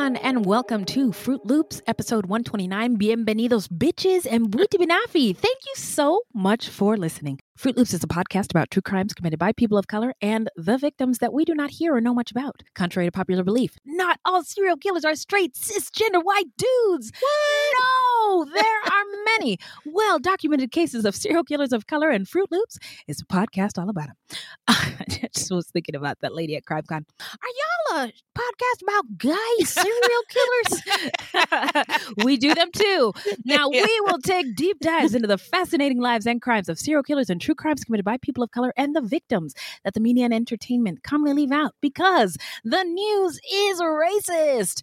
Everyone, and welcome to Fruit Loops, episode 129. Bienvenidos, bitches, and Buiti Binafi. Thank you so much for listening. Fruit Loops is a podcast about true crimes committed by people of color and the victims that we do not hear or know much about. Contrary to popular belief, not all serial killers are straight, cisgender white dudes. No, there are many well documented cases of serial killers of color, and Fruit Loops is a podcast all about them. I just was thinking about that lady at CrimeCon. Are y'all a podcast about guy serial killers? we do them too. Now we will take deep dives into the fascinating lives and crimes of serial killers and true crimes committed by people of color and the victims that the media and entertainment commonly leave out because the news is racist.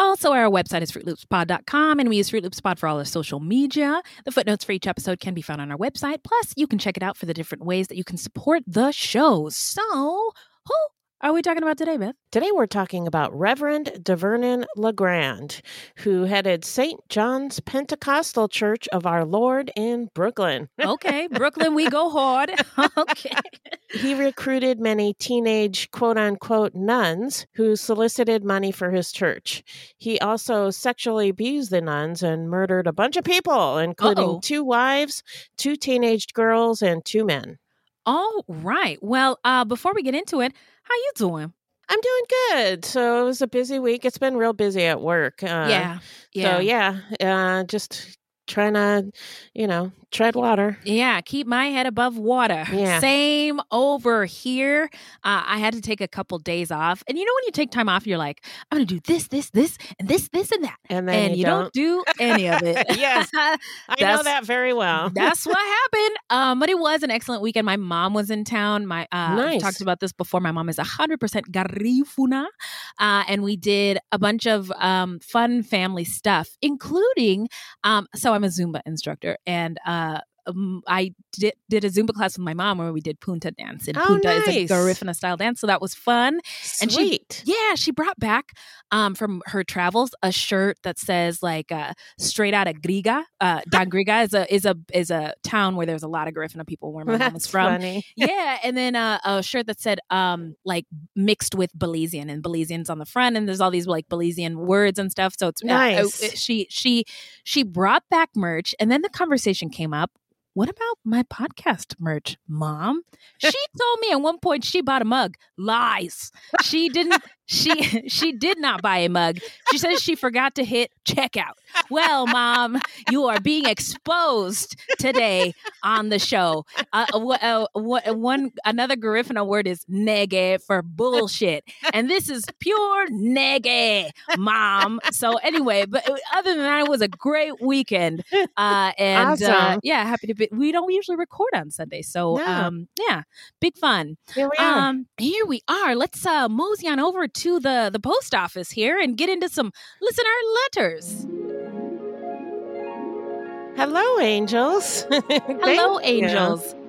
Also, our website is fruitloopspod.com and we use Fruit Loops Pod for all our social media. The footnotes for each episode can be found on our website. Plus, you can check it out for the different ways that you can support the show. So, who are we talking about today, Beth? Today we're talking about Reverend DeVernon LeGrand, who headed St. John's Pentecostal Church of Our Lord in Brooklyn. Okay, Brooklyn, we go hard. okay. He recruited many teenage quote unquote nuns who solicited money for his church. He also sexually abused the nuns and murdered a bunch of people, including Uh-oh. two wives, two teenage girls, and two men. All right. Well, uh, before we get into it, how you doing? I'm doing good. So it was a busy week. It's been real busy at work. Uh, yeah. Yeah. So yeah, uh, just trying to, you know, tread water. Yeah, keep my head above water. Yeah. Same over here. Uh, I had to take a couple days off. And you know, when you take time off, you're like, I'm going to do this, this, this, and this, this, and that. And then and you, don't. do any of it. Yes. I know that very well. That's what happened. Um, but it was an excellent weekend. My mom was in town. My uh, I've talked about this before. My mom is hundred percent garifuna, uh, and we did a bunch of um, fun family stuff, including. Um, so I'm a Zumba instructor, and uh, um, I did, did a Zumba class with my mom where we did punta dance, and Oh, punta is a nice. Garifuna style dance, so that was fun. And she- Yeah, she brought back um, from her travels a shirt that says like uh, "straight out of Griga." Uh, Dan Griga is a is a is a town where there's a lot of Garifuna people where my mom is from. funny. yeah, and then uh, a shirt that said um like mixed with Belizean and Belizean's on the front, and there's all these like Belizean words and stuff. So it's uh, Nice. uh, she she she brought back merch, and then the conversation came up. What about my podcast merch, mom? She told me at one point she bought a mug. Lies. She didn't. She she did not buy a mug. She says she forgot to hit checkout. Well, mom, you are being exposed today on the show. Uh, wh- uh, wh- one another Garifuna word is nege for bullshit, and this is pure nege, mom. So anyway, but uh, other than that, it was a great weekend, uh, and uh, Awesome. yeah, happy to be. We don't usually record on Sunday, so No. um, yeah, big fun. Here we are. Um, here we are. Let's uh, mosey on over to the the post office here and get into some listener letters. Hello, angels. Hello, angels. you.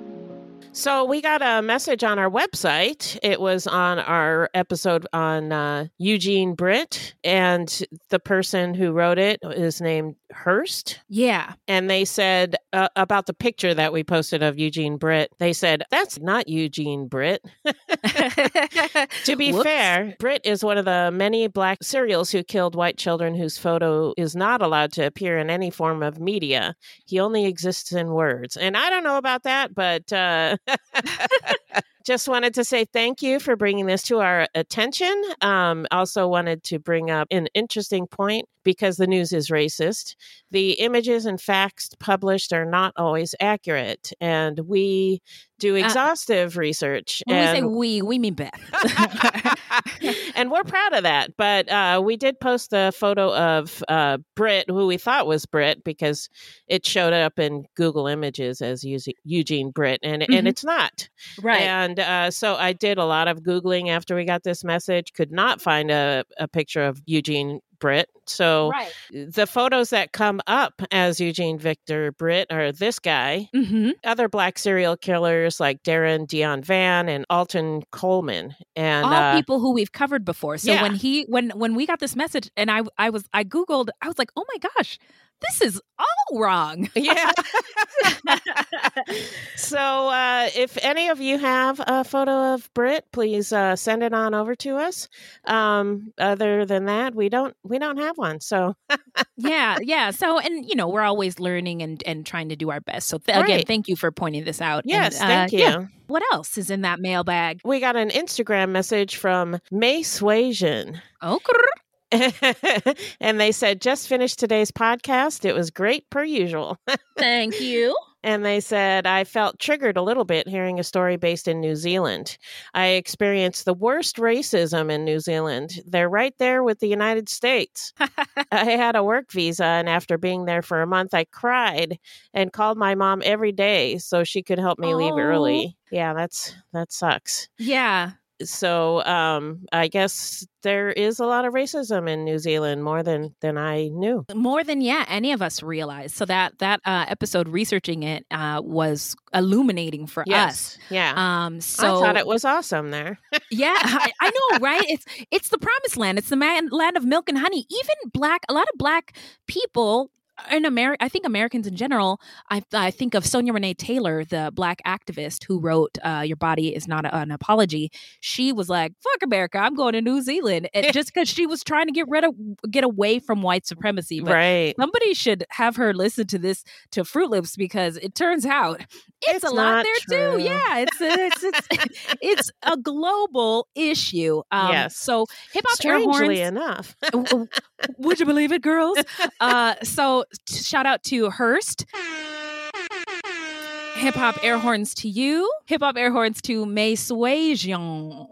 So we got a message on our website. It was on our episode on uh, Eugene Britt, and the person who wrote it is named Hurst. Yeah. And they said uh, about the picture that we posted of Eugene Britt. They said that's not Eugene Britt. To be Whoops. fair, Britt is one of the many black serials who killed white children whose photo is not allowed to appear in any form of media. He only exists in words. And I don't know about that, but uh, just wanted to say thank you for bringing this to our attention. Um, also, wanted to bring up an interesting point because the news is racist. The images and facts published are not always accurate, and we do Uh, exhaustive research. When we say we, we mean Beth. and we're proud of that. But uh, we did post the photo of uh, Britt, who we thought was Britt, because it showed up in Google Images as Eugene Britt, and and Mhm. it's not. Right. And uh, so I did a lot of googling after we got this message. Could not find a, a picture of Eugene Britt. So right. the photos that come up as Eugene Victor Britt are this guy, Mm-hmm. other black serial killers like Darren Deon Vann and Alton Coleman, and All uh, people who we've covered before. So Yeah. when he when when we got this message and I I was I googled I was like oh my gosh this is all wrong. yeah. so, uh, if any of you have a photo of Britt, please uh, send it on over to us. Um, other than that, we don't we don't have one. So, yeah, yeah. So and you know we're always learning and and trying to do our best. So th- again, thank you for pointing this out. And, yes, uh, thank you. yeah. What else is in that mailbag? We got an Instagram message from May Suasion. Oh, grrr. and they said, just finished today's podcast. It was great per usual. thank you. And they said, I felt triggered a little bit hearing a story based in New Zealand. I experienced the worst racism in New Zealand. They're right there with the United States. I had a work visa, and after being there for a month, I cried and called my mom every day so she could help me leave Oh. early. Yeah, that's that sucks. Yeah. So um, I guess there is a lot of racism in New Zealand more than than I knew. more than yeah any of us realize so that that uh, episode researching it uh, was illuminating for us yeah. um so I thought it was awesome there. yeah I, I know right it's it's the promised land it's the man, land of milk and honey even black a lot of black people in America, I think Americans in general, I, I think of Sonya Renee Taylor, the black activist who wrote uh, "Your Body Is Not an Apology." She was like, "Fuck America, I'm going to New Zealand," and just because she was trying to get rid of, get away from white supremacy. But right. somebody should have her listen to this to Fruit Loops because it turns out it's, It's a lot there true. too. Yeah, it's it's it's, it's a global issue. Um, Yes. So hip hop air horns. enough. Would you believe it, girls? Uh, so shout out to Hurst. Hip hop air horns to you. Hip hop air horns to May Suasion.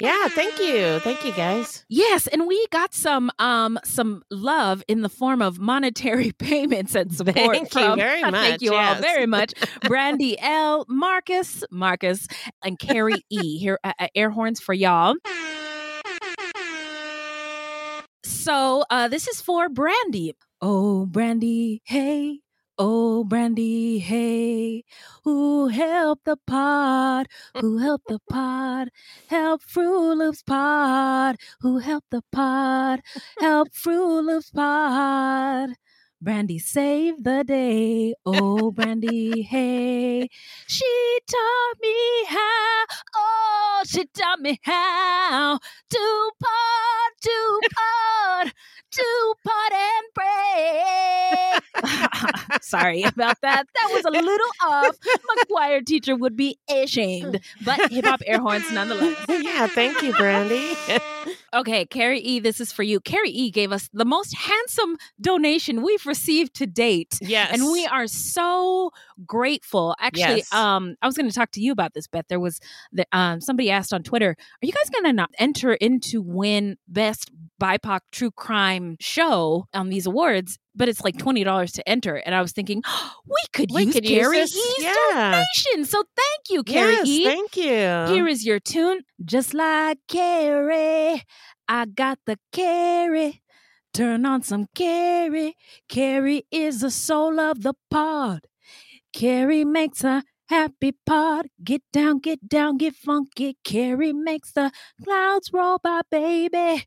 yeah, thank you. Thank you guys. Yes, and we got some um some love in the form of monetary payments and support. Thank you very much, Thank you all very much. Brandy L, Marcus, Marcus, and Carrie E. Here uh, air horns for y'all. So uh, this is for Brandy. Oh, Brandy, hey. Oh, Brandy, hey, who helped the pod? Who helped the pod? Help Fruit Loops pod. Who helped the pod? Help Fruit Loops pod. Brandy saved the day. Oh, Brandy, hey. She taught me how. Oh, she taught me how to pod, to pod, to Sorry about that. That was a little off. My choir teacher would be ashamed, but hip hop air horns nonetheless. yeah, thank you, Brandy. Okay, Carrie E, this is for you. Carrie E gave us the most handsome donation we've received to date. yes. And we are so grateful. Actually, Yes. um, I was going to talk to you about this, Beth. There was the, um, somebody asked on Twitter, "Are you guys going to not enter into win best BIPOC true crime show on these awards?" But it's like twenty dollars to enter, and I was thinking we could we use could use Carrie this. E's yeah. donation. So thank you, Carrie yes, E. Thank you. Here is your tune. Just like Carrie, I got the carry. Turn on some Carrie. Carrie is the soul of the pod. Carrie makes a happy pod. Get down, get down, get funky. Carrie makes the clouds roll by, baby.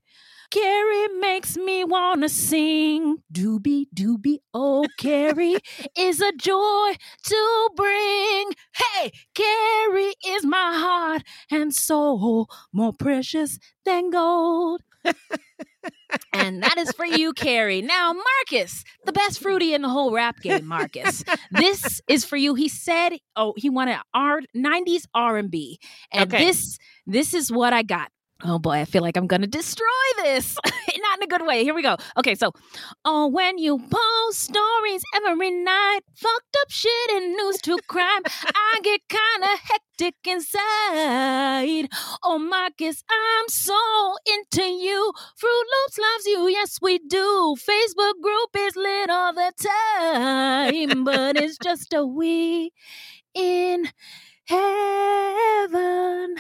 Carrie makes me wanna sing. Doobie doobie, oh Carrie is a joy to bring. Hey, Carrie is my heart and soul, more precious than gold. and that is for you, Carrie. Now, Marcus, the best fruity in the whole rap game, Marcus. this is for you. He said, "Oh, he wanted R '90s R&B," and Okay. this this is what I got. Oh boy, I feel like I'm gonna destroy this. Not in a good way. Here we go. Okay, so oh, when you post stories every night, fucked up shit and news to crime, I get kind of hectic inside. Oh, Marcus, I'm so into you. Fruit Loops loves you, yes we do. Facebook group is lit all the time, but it's just a we in heaven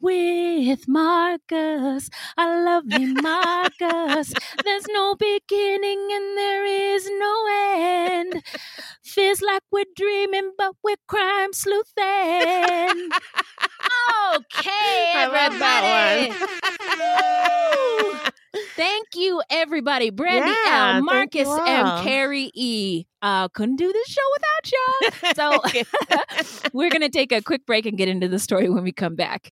with Marcus. I love you, Marcus. There's no beginning and there is no end. Feels like we're dreaming, but we're crime sleuthing. Okay, I love that everybody. Thank you, everybody. Brandy Yeah, L, Marcus. M, Carrie E. Uh, couldn't do this show without y'all. So we're gonna take a quick break and get into the story when we come back.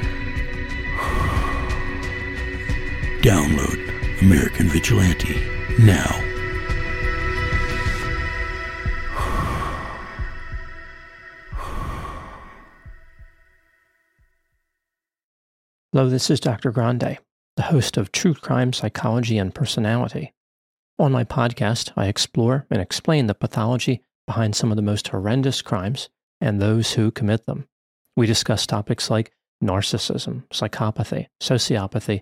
American Vigilante now. Hello, this is Dr. Grande, the host of True Crime Psychology and Personality. On my podcast, I explore and explain the pathology behind some of the most horrendous crimes and those who commit them. We discuss topics like narcissism, psychopathy, sociopathy,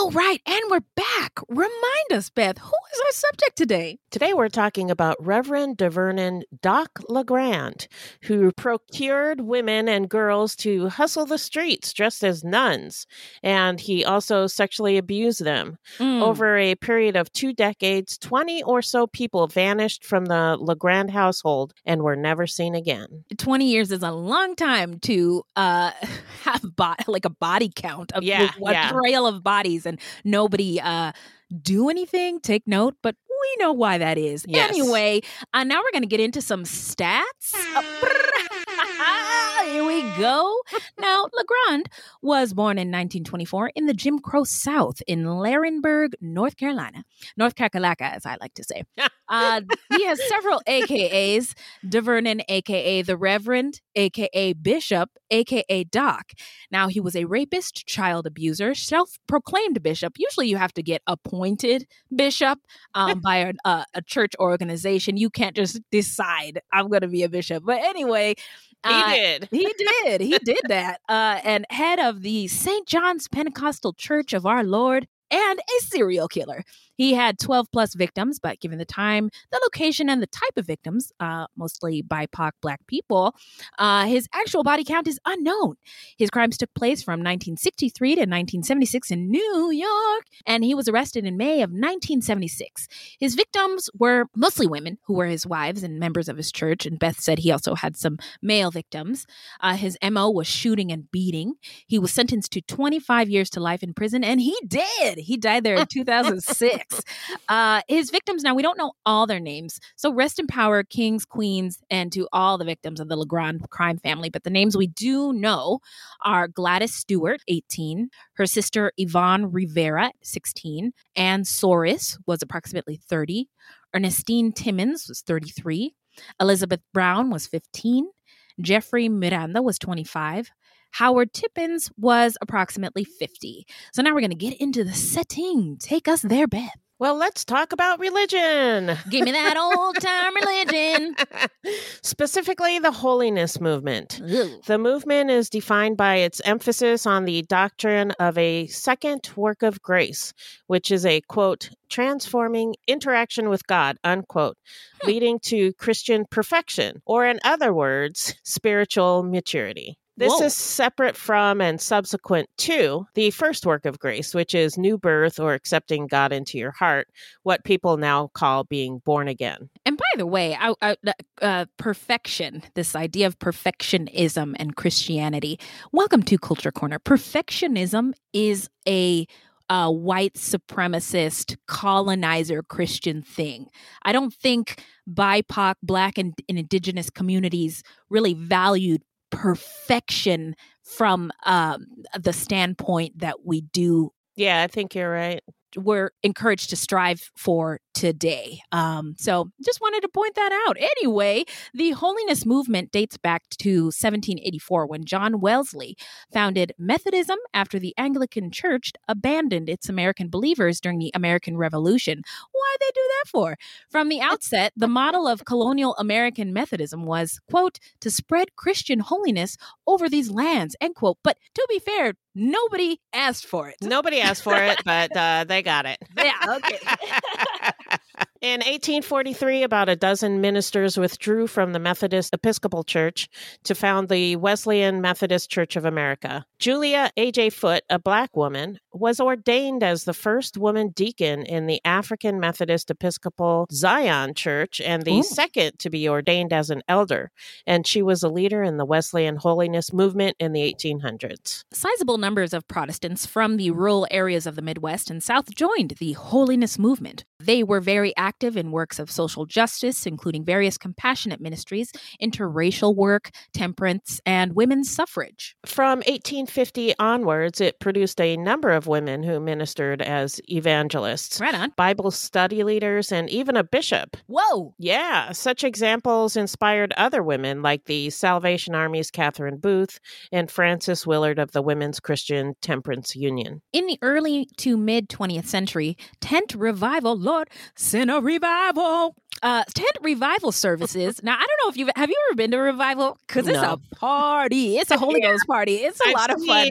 right. And we're back. Remind us, Beth, who is our subject today? Today we're talking about Reverend DeVernon Doc LeGrand, who procured women and girls to hustle the streets dressed as nuns, and he also sexually abused them. Mm. Over a period of two decades, 20 or so people vanished from the LeGrand household and were never seen again. 20 years is a long time to uh have bo- like a body count of Yeah, a yeah. trail of bodies and nobody uh do anything take note but we know why that is. Yes. Anyway, uh, now we're going to get into some stats. Uh, Here we go. Now, Legrand was born in 1924 in the Jim Crow South in Laurinburg, North Carolina. North Kakalaka, as I like to say. Uh, he has several AKAs DeVernon, AKA the Reverend, AKA Bishop, AKA Doc. Now, he was a rapist, child abuser, self proclaimed bishop. Usually, you have to get appointed bishop um, by a, a, a church organization. You can't just decide, I'm going to be a bishop. But anyway, He uh, did. He did. He did that. Uh, and head of the St. John's Pentecostal Church of Our Lord and a serial killer. He had 12 plus victims, but given the time, the location, and the type of victims, uh, mostly BIPOC black people, uh, his actual body count is unknown. His crimes took place from 1963 to 1976 in New York, and he was arrested in May of 1976. His victims were mostly women who were his wives and members of his church, and Beth said he also had some male victims. Uh, his MO was shooting and beating. He was sentenced to 25 years to life in prison, and he did. He died there in 2006. Uh, his victims, now we don't know all their names. So rest in power, kings, queens, and to all the victims of the Legrand crime family. But the names we do know are Gladys Stewart, 18, her sister Yvonne Rivera, 16, Anne Soris was approximately 30, Ernestine Timmons was 33, Elizabeth Brown was 15, Jeffrey Miranda was 25. Howard Tippins was approximately 50. So now we're going to get into the setting. Take us there, Beth. Well, let's talk about religion. Give me that old time religion. Specifically, the holiness movement. The movement is defined by its emphasis on the doctrine of a second work of grace, which is a quote, transforming interaction with God, unquote, leading to Christian perfection, or in other words, spiritual maturity. This Whoa. is separate from and subsequent to the first work of grace, which is new birth or accepting God into your heart, what people now call being born again. And by the way, I, I, uh, perfection, this idea of perfectionism and Christianity. Welcome to Culture Corner. Perfectionism is a uh, white supremacist colonizer Christian thing. I don't think BIPOC, Black, and, and Indigenous communities really valued perfection from um, the standpoint that we do Yeah, I think you're right. we're encouraged to strive for today. Um, so just wanted to point that out. Anyway, the holiness movement dates back to 1784 when John Wesley founded Methodism after the Anglican Church abandoned its American believers during the American Revolution. They do that for? From the outset, the model of colonial American Methodism was, quote, to spread Christian holiness over these lands, end quote. But to be fair, nobody asked for it. Nobody asked for it, but uh, they got it. Yeah, okay. In 1843, about a dozen ministers withdrew from the Methodist Episcopal Church to found the Wesleyan Methodist Church of America. Julia A.J. Foote, a black woman, was ordained as the first woman deacon in the African Methodist Episcopal Zion Church and the Ooh. second to be ordained as an elder. And she was a leader in the Wesleyan holiness movement in the 1800s. Sizable numbers of Protestants from the rural areas of the Midwest and South joined the holiness movement. They were very active in works of social justice, including various compassionate ministries, interracial work, temperance, and women's suffrage. From 1850 onwards, it produced a number of women who ministered as evangelists, Right on. Bible study leaders, and even a bishop. Whoa! Yeah, such examples inspired other women like the Salvation Army's Catherine Booth and Frances Willard of the Women's Christian Temperance Union. In the early to mid 20th century, tent revival, Lord, send a revival. Uh, tent revival services. Now, I don't know if you've have you ever been to a revival? Because it's No. a party. It's a Holy Ghost party. It's a I've lot of fun.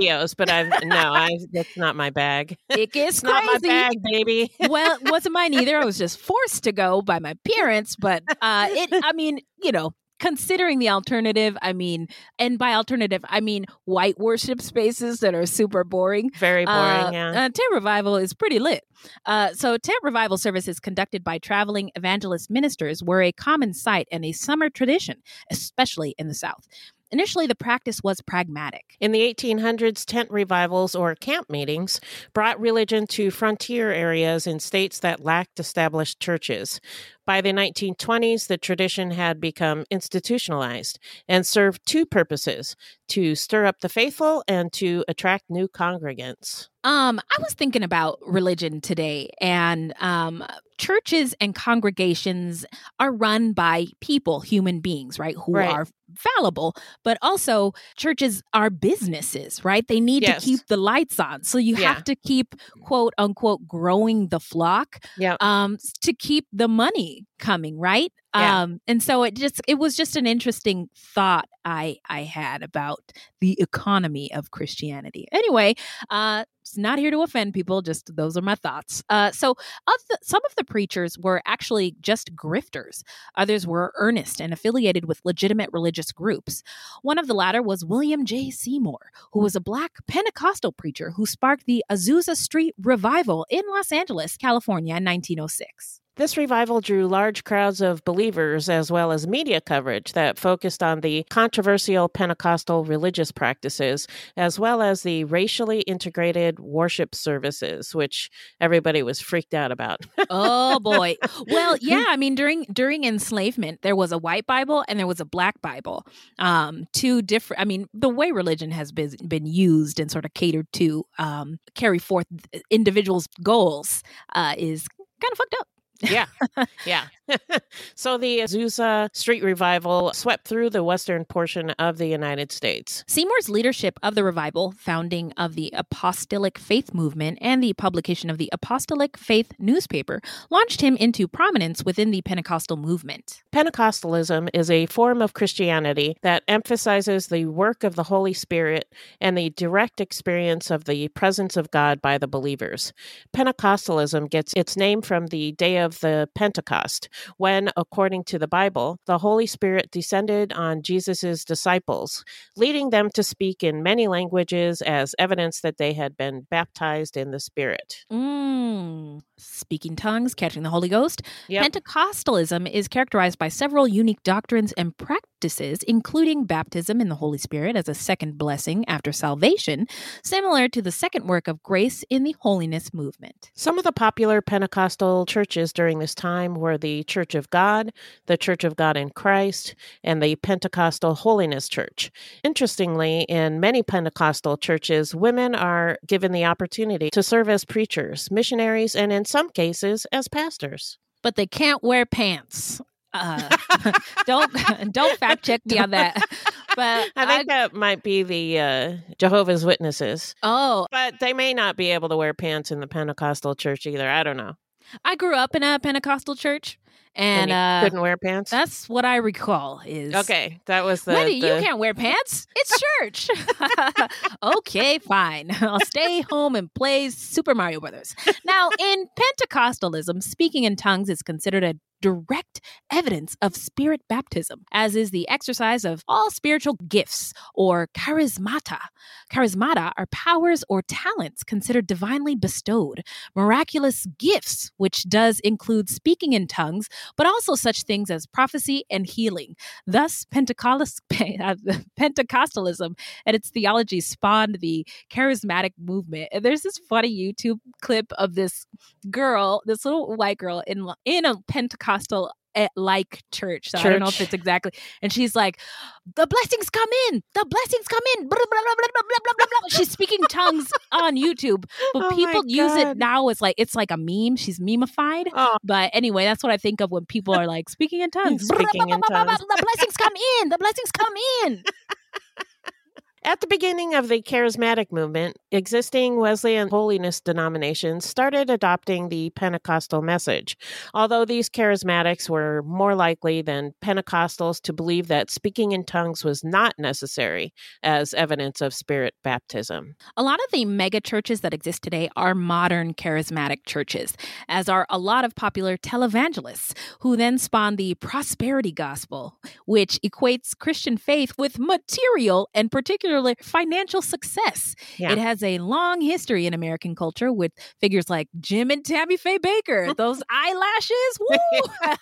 videos, but I've no, I that's not my bag. It gets It's not my bag, baby. well, it wasn't mine either. I was just forced to go by my parents. But uh, it, I mean, you know, considering the alternative, I mean, and by alternative, I mean white worship spaces that are super boring. Very boring, Uh, yeah. uh, tent revival is pretty lit. Uh, so, tent revival services conducted by traveling evangelist ministers were a common sight and a summer tradition, especially in the South. Initially, the practice was pragmatic. In the 1800s, tent revivals or camp meetings brought religion to frontier areas in states that lacked established churches. By the 1920s, the tradition had become institutionalized and served two purposes to stir up the faithful and to attract new congregants. Um, I was thinking about religion today, and um, churches and congregations are run by people, human beings, right, who Right. are fallible, but also churches are businesses, right? They need Yes. to keep the lights on. So you Yeah. have to keep, quote unquote, growing the flock Yeah. um, to keep the money coming, right? Yeah. Um, and so it just it was just an interesting thought I I had about the economy of Christianity. Anyway, uh, it's not here to offend people. Just those are my thoughts. Uh, so of the, some of the preachers were actually just grifters. Others were earnest and affiliated with legitimate religious groups. One of the latter was William J. Seymour, who was a black Pentecostal preacher who sparked the Azusa Street revival in Los Angeles, California, in 1906. This revival drew large crowds of believers as well as media coverage that focused on the controversial Pentecostal religious practices, as well as the racially integrated worship services, which everybody was freaked out about. oh boy. Well, yeah, I mean during during enslavement there was a white Bible and there was a black Bible. Um two different I mean the way religion has been been used and sort of catered to um carry forth individuals' goals uh is kind of fucked up. Yeah. Yeah. so the Azusa Street Revival swept through the western portion of the United States. Seymour's leadership of the revival, founding of the Apostolic Faith movement, and the publication of the Apostolic Faith newspaper launched him into prominence within the Pentecostal movement. Pentecostalism is a form of Christianity that emphasizes the work of the Holy Spirit and the direct experience of the presence of God by the believers. Pentecostalism gets its name from the day of the Pentecost, when, according to the Bible, the Holy Spirit descended on Jesus' disciples, leading them to speak in many languages as evidence that they had been baptized in the Spirit. Mm. Speaking tongues, catching the Holy Ghost. Yep. Pentecostalism is characterized by several unique doctrines and practices, including baptism in the Holy Spirit as a second blessing after salvation, similar to the second work of grace in the holiness movement. Some of the popular Pentecostal churches during this time were the Church of God, the Church of God in Christ, and the Pentecostal Holiness Church. Interestingly, in many Pentecostal churches, women are given the opportunity to serve as preachers, missionaries, and in some cases, as pastors. But they can't wear pants. Uh, don't don't fact check me on that. But I think that might be the uh, Jehovah's Witnesses, oh, but they may not be able to wear pants in the Pentecostal church either. I don't know. I grew up in a Pentecostal church, and you uh, couldn't wear pants. that's what I recall. Is Okay, that was the. Wendy, the- you can't wear pants. It's church. okay, fine. I'll stay home and play Super Mario Brothers. Now, in Pentecostalism, speaking in tongues is considered a direct evidence of spirit baptism, as is the exercise of all spiritual gifts or charismata. Charismata are powers or talents considered divinely bestowed, miraculous gifts, which does include speaking in tongues, but also such things as prophecy and healing. Thus, Pentecostal, uh, Pentecostalism and its theology spawned the charismatic movement. And there's this funny YouTube clip of this girl, this little white girl in in a Pentecostal eh, like church. So I don't know if it's exactly. And she's like, "The blessings come in. The blessings come in." Blah, blah, blah, blah, blah, blah, blah, blah. She's speaking tongues on YouTube, but Oh people use it now as like it's like a meme. She's memeified. Oh, But anyway, that's what I think of when people are like speaking in tongues. Speaking in tongues. The blessings come in. The blessings come in. At the beginning of the charismatic movement, existing Wesleyan holiness denominations started adopting the Pentecostal message. Although these charismatics were more likely than Pentecostals to believe that speaking in tongues was not necessary as evidence of spirit baptism. A lot of the mega churches that exist today are modern charismatic churches, as are a lot of popular televangelists who then spawn the prosperity gospel, which equates Christian faith with material and particularly particular financial success. Yeah. It has a long history in American culture with figures like Jim and Tammy Faye Bakker. Those eyelashes, woo!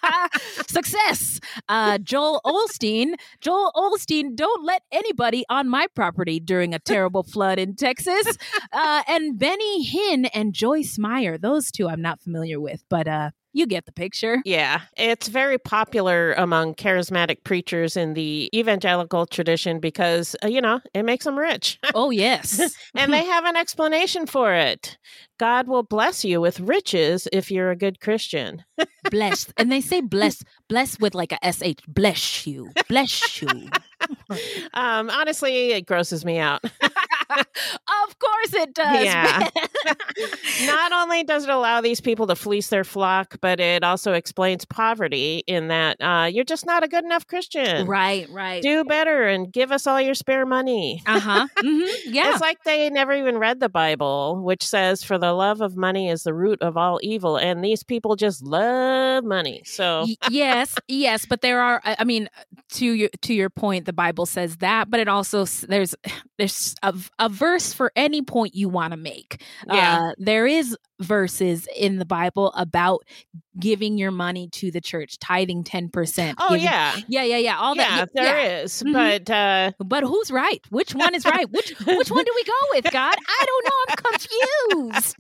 success. Uh, Joel Osteen. Joel Osteen, don't let anybody on my property during a terrible flood in Texas. Uh, and Benny Hinn and Joyce Meyer. Those two I'm not familiar with, but uh, you get the picture. Yeah, it's very popular among charismatic preachers in the evangelical tradition because, uh, you know, it makes them rich. Oh, yes. and they have an explanation for it. God will bless you with riches if you're a good Christian. bless. And they say bless, bless with like a SH. Bless you. Bless you. um, honestly, it grosses me out. of course it does. Yeah. Not only does it allow these people to fleece their flock, but it also explains poverty in that uh, you're just not a good enough Christian. Right, right. Do better and give us all your spare money. Uh huh. Mm-hmm. Yeah. It's like they never even read the Bible, which says, For the love of money is the root of all evil. And these people just love money. So, yes, yes, but there are. I mean, to your to your point, the Bible says that, but it also there's there's a, a verse for any point you want to make. Yeah. Uh, there is verses in the Bible about giving your money to the church, tithing ten percent. oh, yeah. yeah, yeah, yeah. All yeah, that. there is. Mhm. But uh, But who's right? Which one is right? Which which one do we go with, God? I don't know. I'm confused.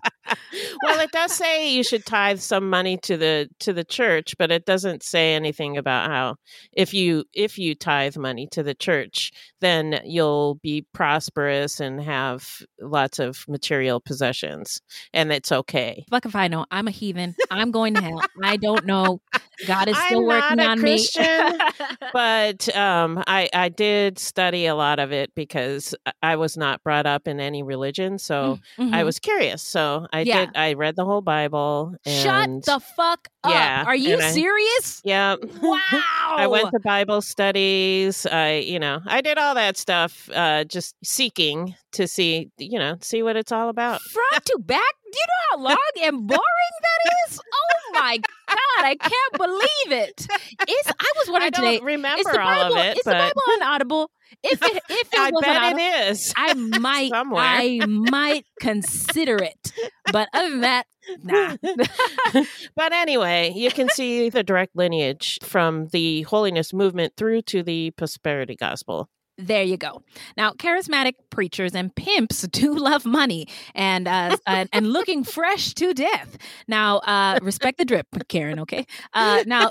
well, it does say you should tithe some money to the to the church, but it doesn't say anything about how if you if you tithe money to the church, then you'll be prosperous and have lots of material possessions, and it's okay. Fuck if I know. I'm a heathen. I'm going to hell. I don't know. God is still I'm working on Christian, me. but um, I I did study a lot of it because I- I was not brought up in any religion, so I Mhm. was curious. So I Yeah. did. I read the whole Bible. Shut the fuck up. Yeah, Are you and I- serious? Yeah. Wow. I went to Bible studies. I, you know, I did all that stuff, uh, just seeking to see, you know, see what it's all about. front to back. Do you know how long and boring that is? Oh my god, I can't believe it. Is I was I wondering don't today. remember Is the all Bible of it, is the Bible on Audible? If it if it I was bet Audible, it is. I might Somewhere. I might consider it. But other than that, nah. but anyway, you can see the direct lineage from the holiness movement through to the prosperity gospel. There you go. Now, charismatic preachers and pimps do love money and uh, and, and looking fresh to death. Now, uh, respect the drip, Karen. Okay. Uh, now,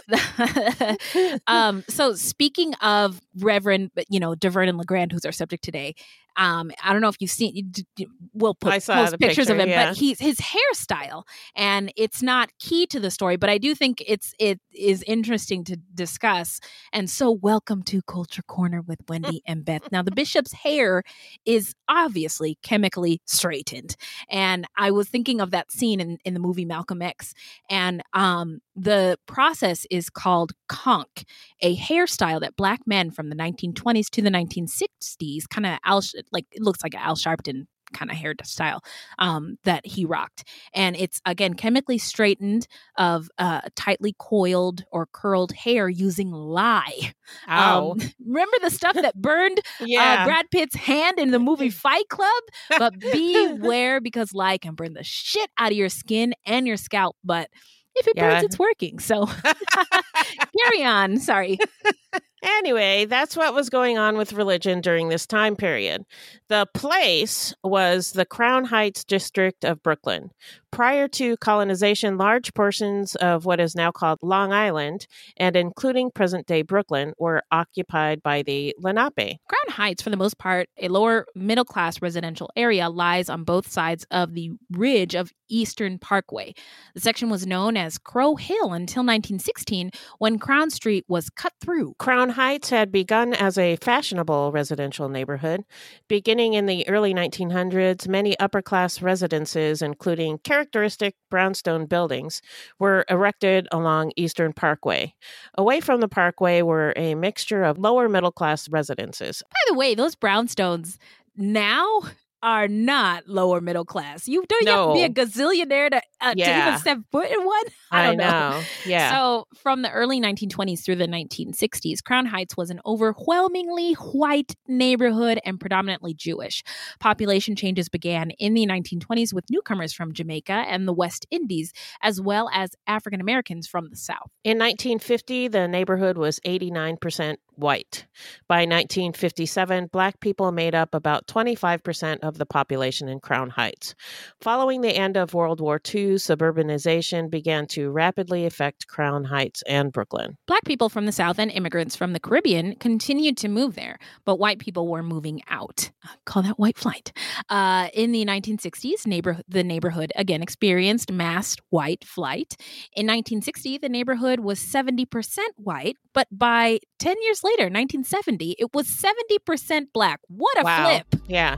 um, so speaking of Reverend, you know, DeVernon Legrand, who's our subject today. Um, I don't know if you've seen. We'll put post pictures of him, yeah. but he's his hairstyle, and it's not key to the story. But I do think it's it is interesting to discuss. And so, welcome to Culture Corner with Wendy and Beth. Now, the bishop's hair is obviously chemically straightened. And I was thinking of that scene in, in the movie Malcolm X. And um, the process is called conk, a hairstyle that black men from the 1920s to the 1960s kind of, Al, like, it looks like an Al Sharpton kind of hairstyle um, that he rocked. And it's, again, chemically straightened of uh, tightly coiled or curled hair using lye. Ow. Um, remember the stuff that burned yeah. uh, Brad Pitt's hand in the movie Fight Club? But beware because lye can burn the shit out of your skin and your scalp. But if it burns, it's working. So carry on. Sorry. Anyway, that's what was going on with religion during this time period. The place was the Crown Heights district of Brooklyn. Prior to colonization, large portions of what is now called Long Island, and including present day Brooklyn, were occupied by the Lenape. Crown Heights, for the most part, a lower middle class residential area, lies on both sides of the ridge of Eastern Parkway. The section was known as Crow Hill until 1916 when Crown Street was cut through. Crown Heights had begun as a fashionable residential neighborhood. Beginning in the early 1900s, many upper class residences, including characteristic brownstone buildings, were erected along Eastern Parkway. Away from the parkway were a mixture of lower middle class residences. By the way, those brownstones now are not lower middle class. You don't you have to be a gazillionaire to, uh, to even step foot in one. I I don't know. know. Yeah. So, from the early 1920s through the 1960s, Crown Heights was an overwhelmingly white neighborhood and predominantly Jewish. Population changes began in the 1920s with newcomers from Jamaica and the West Indies, as well as African Americans from the South. In 1950, the neighborhood was 89% white. By 1957, black people made up about 25% of the population in Crown Heights. Following the end of World War II, suburbanization began to rapidly affect Crown Heights and Brooklyn. Black people from the South and immigrants from the Caribbean continued to move there, but white people were moving out. Call that white flight. Uh, in the 1960s, neighbor- the neighborhood again experienced mass white flight. In 1960, the neighborhood was 70% white, but by 10 years later, 1970, it was 70% black. What a wow. flip! Yeah.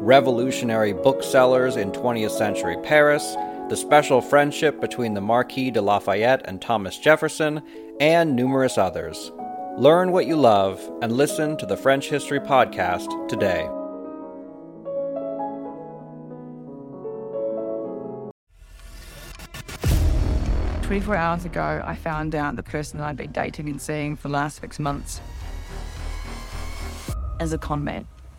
revolutionary booksellers in 20th century Paris, the special friendship between the Marquis de Lafayette and Thomas Jefferson, and numerous others. Learn what you love and listen to the French History Podcast today. Twenty-four hours ago, I found out the person that I'd been dating and seeing for the last six months as a con man.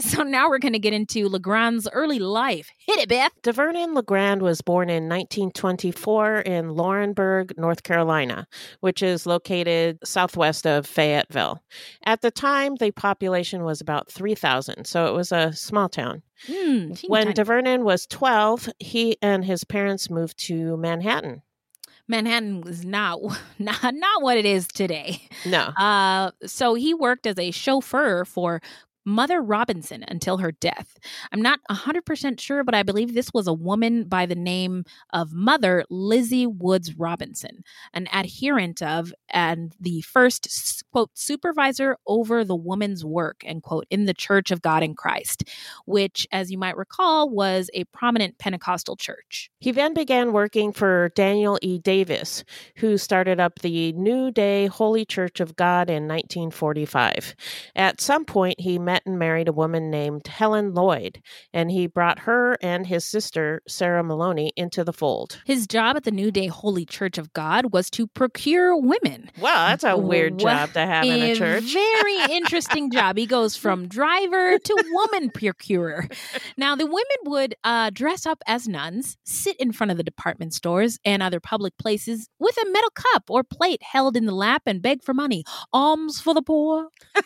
So now we're going to get into Legrand's early life. Hit it, Beth. DeVernon Legrand was born in 1924 in Laurinburg, North Carolina, which is located southwest of Fayetteville. At the time, the population was about 3,000, so it was a small town. Hmm, when tiny. DeVernon was 12, he and his parents moved to Manhattan. Manhattan was not not not what it is today. No. Uh, so he worked as a chauffeur for Mother Robinson until her death. I'm not 100% sure, but I believe this was a woman by the name of Mother Lizzie Woods Robinson, an adherent of and the first, quote, supervisor over the woman's work, end quote, in the Church of God in Christ, which, as you might recall, was a prominent Pentecostal church. He then began working for Daniel E. Davis, who started up the New Day Holy Church of God in 1945. At some point, he met and married a woman named Helen Lloyd, and he brought her and his sister, Sarah Maloney, into the fold. His job at the New Day Holy Church of God was to procure women. Wow, that's a weird job to have in a church. Very interesting job. He goes from driver to woman procurer. Now, the women would uh, dress up as nuns, sit in front of the department stores and other public places with a metal cup or plate held in the lap and beg for money. Alms for the poor.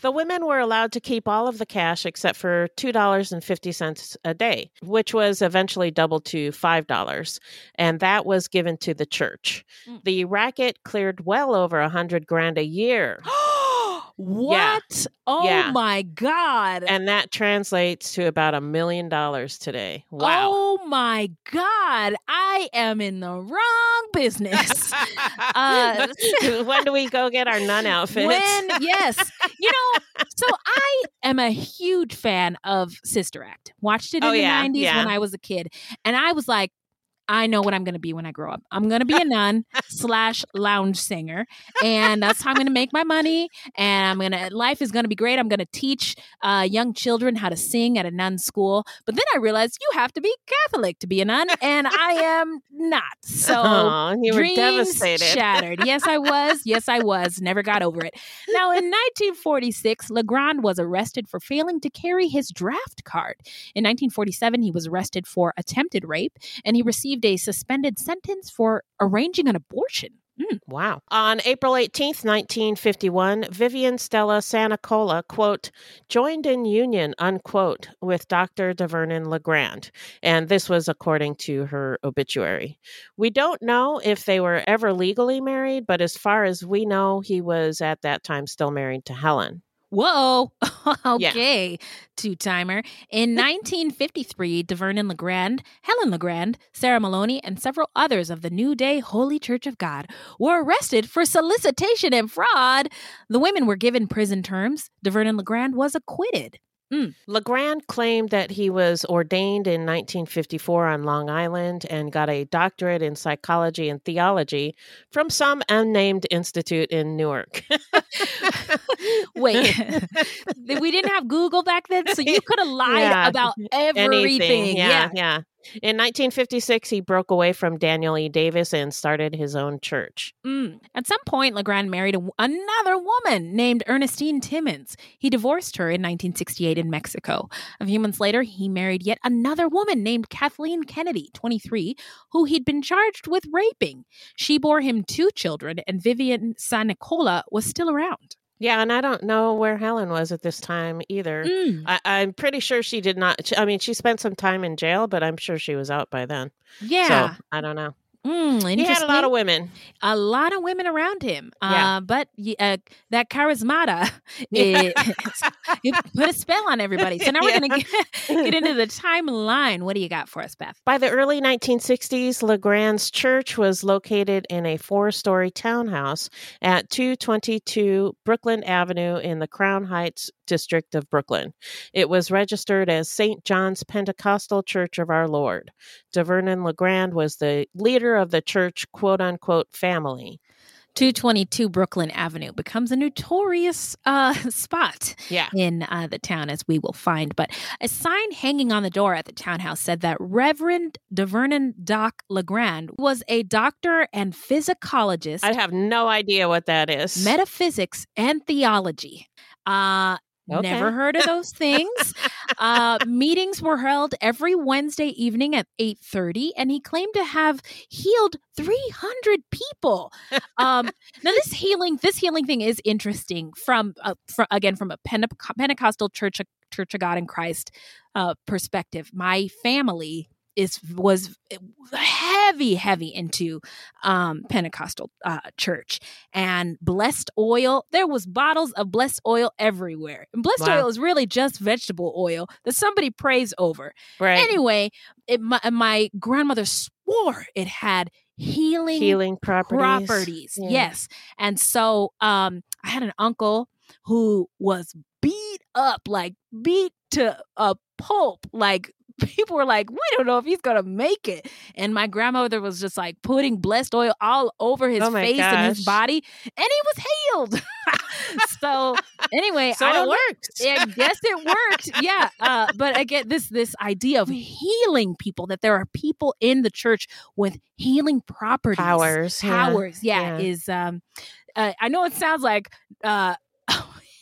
The women were allowed to keep all of the cash except for $2.50 a day, which was eventually doubled to $5, and that was given to the church. Mm. The racket cleared well over a hundred grand a year. What? Oh Yeah. my God. And that translates to about a million dollars today. Wow. Oh my God. I am in the wrong business. uh, when do we go get our nun outfits? When, yes. You know, so I am a huge fan of Sister Act. Watched it in Oh, the yeah, 90s yeah. when I was a kid. And I was like, I know what I'm going to be when I grow up. I'm going to be a nun slash lounge singer, and that's how I'm going to make my money. And I'm going to life is going to be great. I'm going to teach uh, young children how to sing at a nun school. But then I realized you have to be Catholic to be a nun, and I am not. So Aw, you were dreams devastated. shattered. Yes, I was. Yes, I was. Never got over it. Now, in 1946, Legrand was arrested for failing to carry his draft card. In 1947, he was arrested for attempted rape, and he received a suspended sentence for arranging an abortion. Mm. Wow. On April 18th, 1951, Vivian Stella Sanicola, quote, joined in union, unquote, with Dr. DeVernon Legrand. And this was according to her obituary. We don't know if they were ever legally married, but as far as we know, he was at that time still married to Helen. Whoa. okay. Two timer. In 1953, DeVernon Legrand, Helen Legrand, Sarah Maloney, and several others of the New Day Holy Church of God were arrested for solicitation and fraud. The women were given prison terms. DeVernon Legrand was acquitted. Mm. Legrand claimed that he was ordained in 1954 on Long Island and got a doctorate in psychology and theology from some unnamed institute in Newark. Wait, we didn't have Google back then, so you could have lied Yeah, about everything. Anything. Yeah, yeah. In 1956, he broke away from Daniel E. Davis and started his own church. Mm. At some point, Legrand married another woman named Ernestine Timmons. He divorced her in 1968 in Mexico. A few months later, he married yet another woman named Kathleen Kennedy, 23, who he'd been charged with raping. She bore him two children, and Vivian Sanicola was still around. Yeah, and I don't know where Helen was at this time either. Mm. I, I'm pretty sure she did not. I mean, she spent some time in jail, but I'm sure she was out by then. Yeah. So I don't know. Mm, He had a lot of women. a lot of women around him. Yeah. Uh, but uh, that charismata, it, it put a spell on everybody. So now we're going to get, get into the timeline. What do you got for us, Beth? By the early 1960s, Legrand's church was located in a four story townhouse at 222 Brooklyn Avenue in the Crown Heights district of Brooklyn. It was registered as St. John's Pentecostal Church of Our Lord. DeVernon Legrand was the leader of the church, quote unquote, family. 222 Brooklyn Avenue becomes a notorious uh, spot Yeah. in uh, the town, as we will find. But a sign hanging on the door at the townhouse said that Reverend DeVernon Doc Legrand was a doctor and physicologist. I have no idea what that is. metaphysics and theology. Uh, Okay. Never heard of those things. uh, meetings were held every Wednesday evening at eight thirty, and he claimed to have healed three hundred people. Um, now, this healing, this healing thing is interesting from, uh, fr- again from a Pente- Pentecostal Church Church of God in Christ uh, perspective. My family is was heavy heavy into um pentecostal uh church and blessed oil there was bottles of blessed oil everywhere and blessed Wow. oil is really just vegetable oil that somebody prays over Right. anyway it, my, my grandmother swore it had healing Healing properties. properties Yeah. yes and so um i had an uncle who was beat up like beat to a pulp like people were like we don't know if he's gonna make it and my grandmother was just like putting blessed oil all over his Oh face and his body and he was healed so anyway So I it don't know- worked. yeah, I guess it worked. Yeah, uh, but again, this this idea of healing people that there are people in the church with healing properties, Powers, yeah, powers. Yeah, yeah. is um, uh, I know it sounds like uh.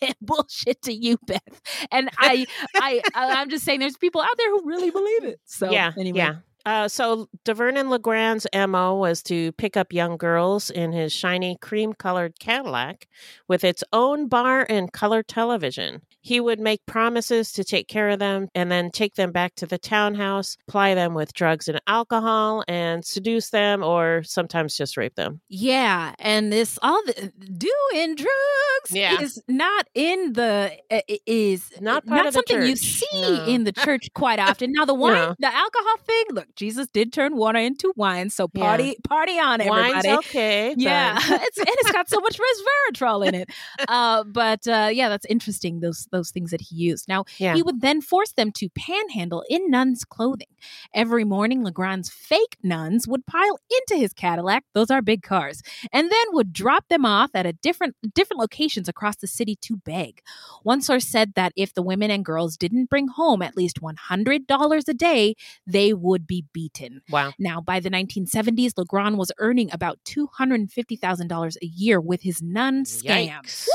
bullshit to you beth. And I, I i'm just saying there's people out there who really believe it. So yeah, anyway. yeah. Uh, so DeVernon Legrand's MO was to pick up young girls in his shiny cream colored Cadillac with its own bar and color television. He would make promises to take care of them and then take them back to the townhouse, ply them with drugs and alcohol, and seduce them or sometimes just rape them. Yeah, and this all the doing drugs Yeah. is not in the uh, is Not part not of the something you see No. in the church quite often. Now the wine, No. the alcohol thing. Look, Jesus did turn water into wine, so Yeah. party party on Wine's everybody. okay, yeah, it's and it's got so much resveratrol in it. Uh, but uh, yeah, that's interesting. Those those things that he used. Now Yeah. he would then force them to panhandle in nuns' clothing. Every morning, Legrand's fake nuns would pile into his Cadillac; those are big cars, and then would drop them off at a different different locations across the city to beg. One source said that if the women and girls didn't bring home at least one hundred dollars a day, they would be beaten. Wow. Now, by the 1970s, Legrand was earning about $250,000 a year with his nun scams.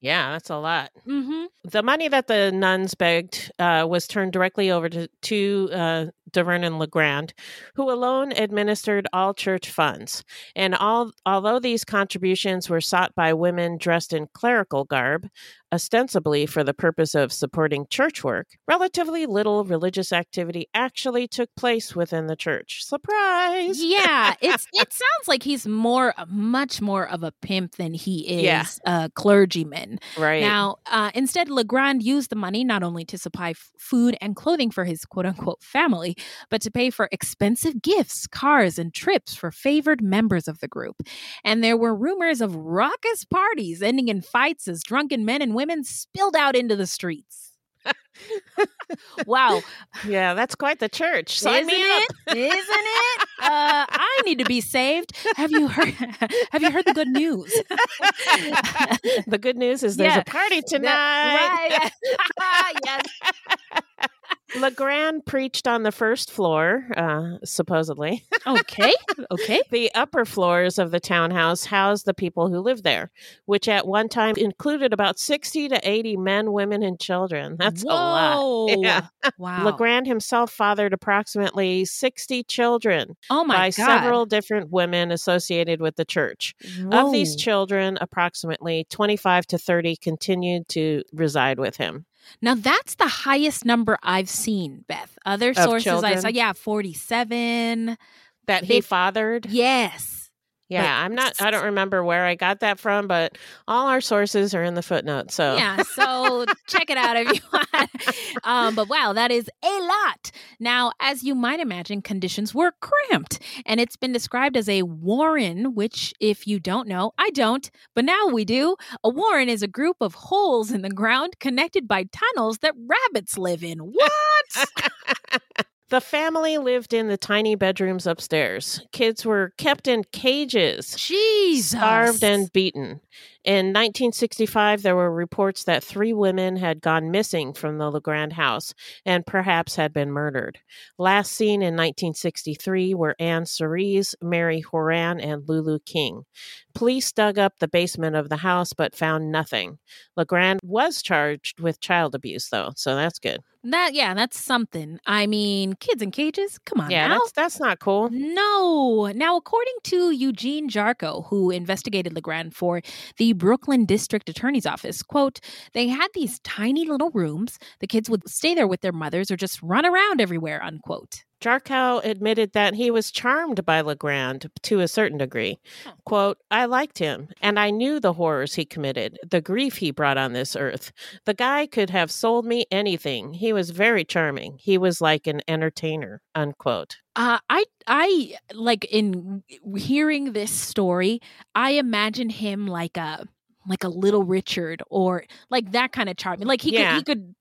Yeah, that's a lot. Mm-hmm. The money that the nuns begged uh, was turned directly over to, to uh, DeVernon Legrand, who alone administered all church funds. And all, although these contributions were sought by women dressed in clerical garb, ostensibly for the purpose of supporting church work, relatively little religious activity actually took place within the church. Surprise! Yeah, it's it sounds like he's more, much more of a pimp than he is Yeah. a clergyman. Right. Now, uh, instead, Legrand used the money not only to supply f- food and clothing for his quote unquote family, but to pay for expensive gifts, cars, and trips for favored members of the group. And there were rumors of raucous parties ending in fights as drunken men and women spilled out into the streets. wow. Yeah, that's quite the church. Sign Isn't me it? Isn't it? Uh, I need to be saved. Have you heard? Have you heard the good news? the good news is there's Yeah. a party That- tonight. right. yes. Legrand preached on the first floor, uh, supposedly. Okay. Okay. the upper floors of the townhouse housed the people who lived there, which at one time included about 60 to 80 men, women, and children. That's a lot. Whoa. Yeah. Wow. Legrand himself fathered approximately 60 children Oh my by God. several different women associated with the church. Of these children, approximately 25 to 30 continued to reside with him. Now that's the highest number I've seen, Beth. Other Of sources I saw, yeah, forty-seven. That he fathered? Yes. Yeah, But- I'm not, I don't remember where I got that from, but all our sources are in the footnote. So, Yeah, so check it out if you want. Um, but wow, that is a lot. Now, as you might imagine, conditions were cramped, and it's been described as a warren, which, if you don't know, I don't, but now we do. A warren is a group of holes in the ground connected by tunnels that rabbits live in. What? The family lived in the tiny bedrooms upstairs. Kids were kept in cages, Jesus. starved and beaten. In 1965, there were reports that three women had gone missing from the Legrand house and perhaps had been murdered. Last seen in 1963 were Anne Cerise, Mary Horan, and Lulu King. Police dug up the basement of the house but found nothing. Legrand was charged with child abuse, though, so that's good. That yeah, that's something. I mean, kids in cages. Come on, Yeah, now. that's that's not cool. No. Now, according to Eugene Jarko, who investigated Legrand for the Brooklyn District Attorney's Office, quote, they had these tiny little rooms. The kids would stay there with their mothers or just run around everywhere, unquote. Jarkow admitted that he was charmed by Legrand to a certain degree. Quote, I liked him, and I knew the horrors he committed, the grief he brought on this earth. The guy could have sold me anything. He was very charming. He was like an entertainer, unquote. Uh, I, I like in hearing this story, I imagine him like a, like a little Richard or like that kind of charming. Like he could, he could.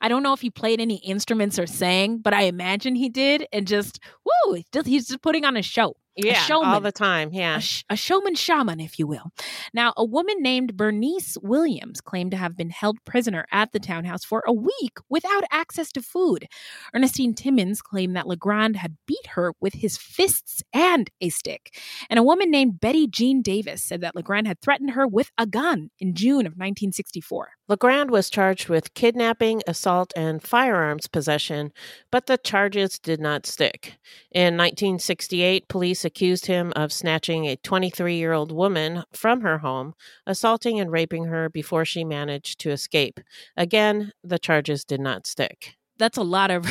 I don't know if he played any instruments or sang, but I imagine he did, and just woo, just, he's just putting on a show. Yeah, a showman. all the time. Yeah. A, sh- a showman shaman, if you will. Now, a woman named Bernice Williams claimed to have been held prisoner at the townhouse for a week without access to food. Ernestine Timmons claimed that Legrand had beat her with his fists and a stick. And a woman named Betty Jean Davis said that Legrand had threatened her with a gun in June of 1964. Legrand was charged with kidnapping, assault, and firearms possession, but the charges did not stick. In 1968, police accused him of snatching a 23 year old woman from her home, assaulting and raping her before she managed to escape. Again, the charges did not stick. That's a lot of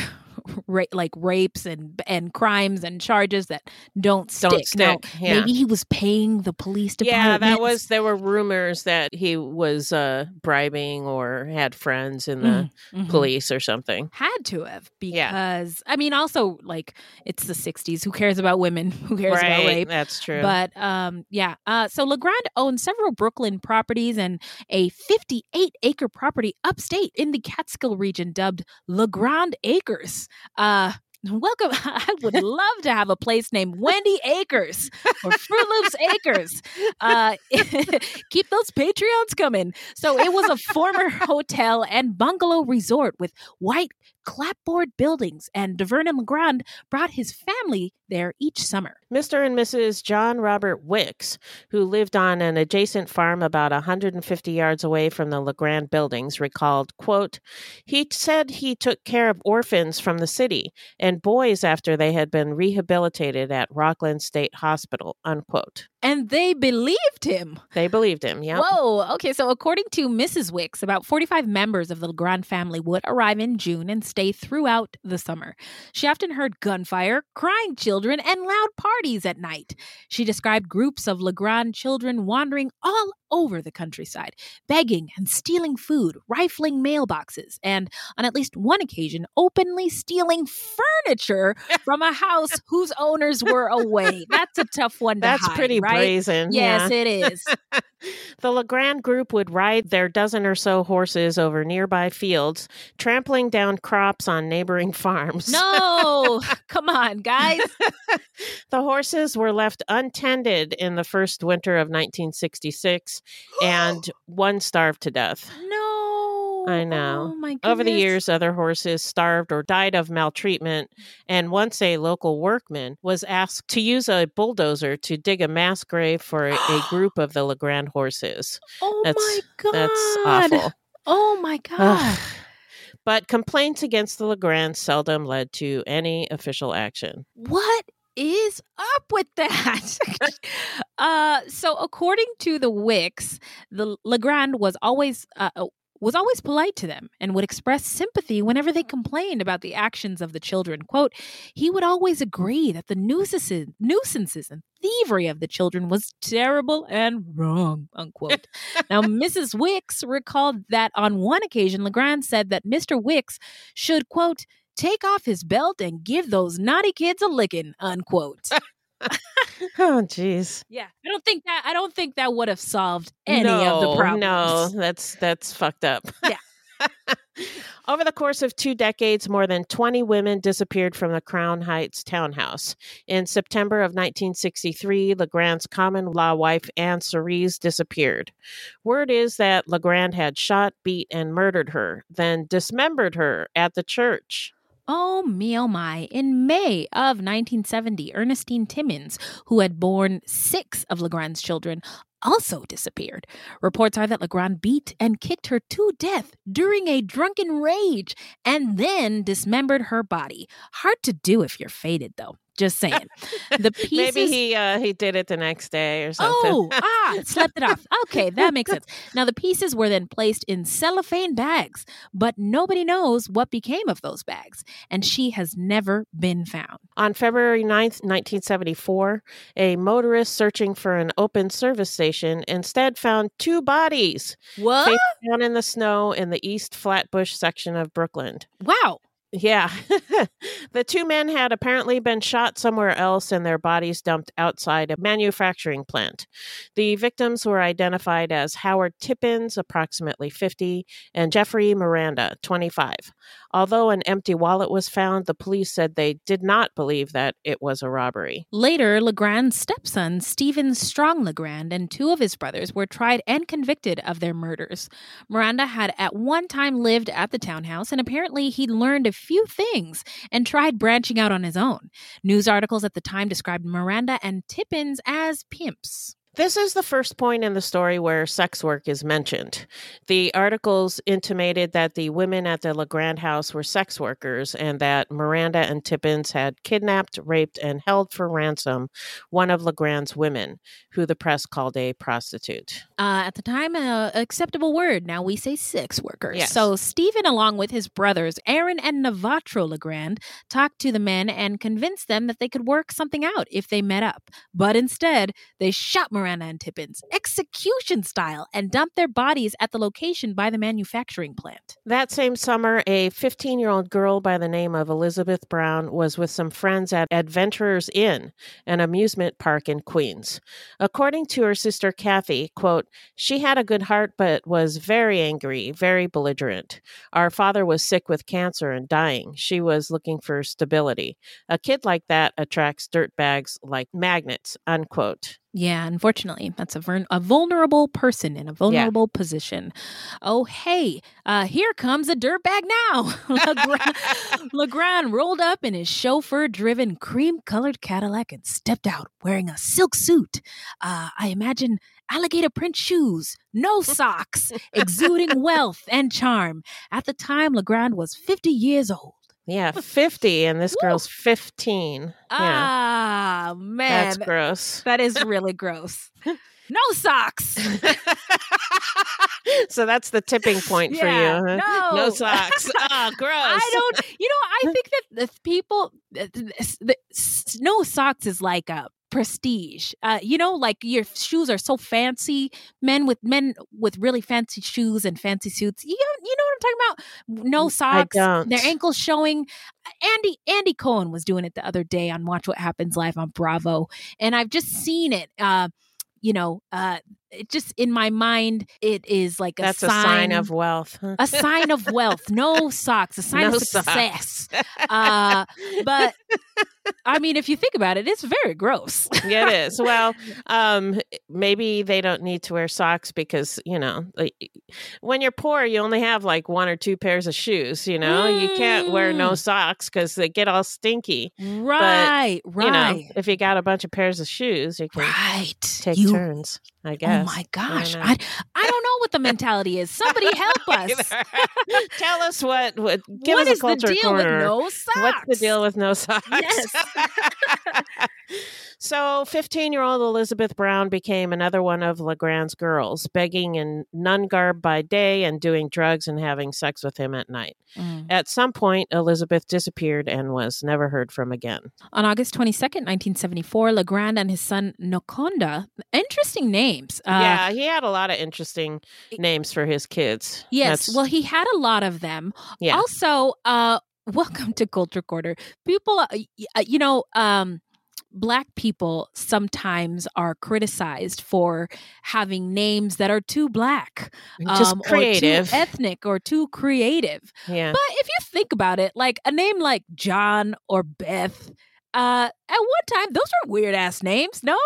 ra- like rapes and and crimes and charges that don't stick. Don't Now, yeah. Maybe he was paying the police department. Yeah, that was. There were rumors that he was uh, bribing or had friends in the Mhm, mhm. police or something. had to have because I mean also like it's the 60s who cares about women who cares about rape that's true. but um yeah uh so Legrand owned several Brooklyn properties and a 58 acre property upstate in the Catskill region dubbed Legrand Acres uh Welcome. I would love to have a place named Wendy Acres or Fruit Loops Acres. Uh, keep those Patreons coming. So it was a former hotel and bungalow resort with white clapboard buildings, and DeVernon Legrand brought his family there each summer. Mr. and Mrs. John Robert Wicks, who lived on an adjacent farm about 150 yards away from the LeGrand buildings, recalled, quote, He said he took care of orphans from the city and boys after they had been rehabilitated at Rockland State Hospital, unquote. And they believed him. They believed him, yeah. Whoa. Okay. So, according to Mrs. Wicks, about 45 members of the Legrand family would arrive in June and stay throughout the summer. She often heard gunfire, crying children, and loud parties at night. She described groups of Legrand children wandering all over the countryside, begging and stealing food, rifling mailboxes, and on at least one occasion, openly stealing furniture from a house whose owners were away. That's a tough one to That's hide, pretty right? brazen. Yes, yeah. it is. the Legrand group would ride their dozen or so horses over nearby fields, trampling down crops on neighboring farms. No, come on, guys. the horses were left untended in the first winter of 1966, and one starved to death. No. I know. Oh my Over the years, other horses starved or died of maltreatment, and once a local workman was asked to use a bulldozer to dig a mass grave for a, a group of the Legrand horses. Oh that's, my god. That's awful. Oh my god. But complaints against the Legrand seldom led to any official action. What is up with that? uh, so according to the Wicks, the Legrand was always uh, uh, was always polite to them and would express sympathy whenever they complained about the actions of the children. Quote, he would always agree that the nuisances, nuisances and thievery of the children was terrible and wrong, unquote. now, Mrs. Wicks recalled that on one occasion, Legrand said that Mr. Wicks should, quote, take off his belt and give those naughty kids a licking, unquote. oh, jeez. Yeah, I don't think that I don't think that would have solved any no, of the problems. No, that's that's fucked up. Yeah. Over the course of two decades, more than 20 women disappeared from the Crown Heights townhouse. In September of 1963, Legrand's common law wife, Anne Cerise, disappeared. Word is that Legrand had shot, beat, and murdered her, then dismembered her at the church. Oh me, oh my. In May of 1970, Ernestine Timmons, who had borne six of Legrand's children, also disappeared. Reports are that Legrand beat and kicked her to death during a drunken rage and then dismembered her body. Hard to do if you're faded, though. Just saying. The pieces. Maybe he uh, he did it the next day or something. Oh, ah, slept it off. Okay, that makes sense. Now, the pieces were then placed in cellophane bags, but nobody knows what became of those bags, and she has never been found. On February 9th, 1974, a motorist searching for an open service station instead found two bodies What? down in the snow in the East Flatbush section of Brooklyn. Wow. Yeah. the two men had apparently been shot somewhere else and their bodies dumped outside a manufacturing plant. The victims were identified as Howard Tippins, approximately 50, and Jeffrey Miranda, 25. Although an empty wallet was found, the police said they did not believe that it was a robbery. Later, Legrand's stepson, Stephen Strong Legrand, and two of his brothers were tried and convicted of their murders. Miranda had at one time lived at the townhouse, and apparently he'd learned a few things and tried branching out on his own. News articles at the time described Miranda and Tippins as pimps. This is the first point in the story where sex work is mentioned. The articles intimated that the women at the Legrand house were sex workers and that Miranda and Tippins had kidnapped, raped, and held for ransom one of Legrand's women, who the press called a prostitute. Uh, at the time, an acceptable word. Now we say sex workers. Yes. So Stephen, along with his brothers, Aaron and Navatro Legrand, talked to the men and convinced them that they could work something out if they met up. But instead, they shot Miranda and Tippins, execution style, and dumped their bodies at the location by the manufacturing plant. That same summer, a 15 year old girl by the name of Elizabeth Brown was with some friends at Adventurers Inn, an amusement park in Queens. According to her sister Kathy, quote, she had a good heart but was very angry, very belligerent. Our father was sick with cancer and dying. She was looking for stability. A kid like that attracts dirtbags like magnets, unquote. Yeah, unfortunately, that's a, ver- a vulnerable person in a vulnerable position. Oh, hey, uh, here comes a dirtbag now. Legrand, Legrand rolled up in his chauffeur driven cream colored Cadillac and stepped out wearing a silk suit. Uh, I imagine alligator print shoes, no socks, exuding wealth and charm. At the time, Legrand was 50 years old. Yeah, 50, and this girl's 15. Yeah. Ah, man. That's gross. That is really gross. No socks. so that's the tipping point for you. huh? no. socks. Oh, gross. I don't, you know, I think that the people, the, the, no socks is like a prestige. Uh, you know, like your shoes are so fancy. Men with men with really fancy shoes and fancy suits. You know, you know what I'm talking about? No socks. Their ankles showing. Andy Andy Cohen was doing it the other day on Watch What Happens Live on Bravo, and I've just seen it. Uh, you know, uh, it just in my mind, it is like a That's sign, a sign of wealth. a sign of wealth. No socks, a sign No of success. Uh, but I mean, if you think about it, it's very gross. yeah, it is. Well, um, maybe they don't need to wear socks because you know, like, when you're poor, you only have like one or two pairs of shoes. You know, you can't wear no Mm. socks because they get all stinky. Right, but, You know, right. if you got a bunch of pairs of shoes, you can right. take You- turns. I guess. Oh my gosh. I I, I don't know what the mentality is. Somebody help us. Tell us what. what give What us is the deal with no no What's the deal with no socks? Yes. So, 15 year old Elizabeth Brown became another one of Legrand's girls, begging in nun garb by day and doing drugs and having sex with him at night. Mm. At some point, Elizabeth disappeared and was never heard from again. On August 22nd, 1974, Legrand and his son Nokonda, interesting names. Uh, yeah, he had a lot of interesting names for his kids. Yes. That's- well, he had a lot of them. Yeah. Also, uh, welcome to Culture Quarter. People, uh, uh, you know, um, black people sometimes are criticized for having names that are too black, Just um, creative. or too ethnic, or too creative. yeah. But if you think about it, like a name like John or Beth, uh, at one time those were weird ass names, no?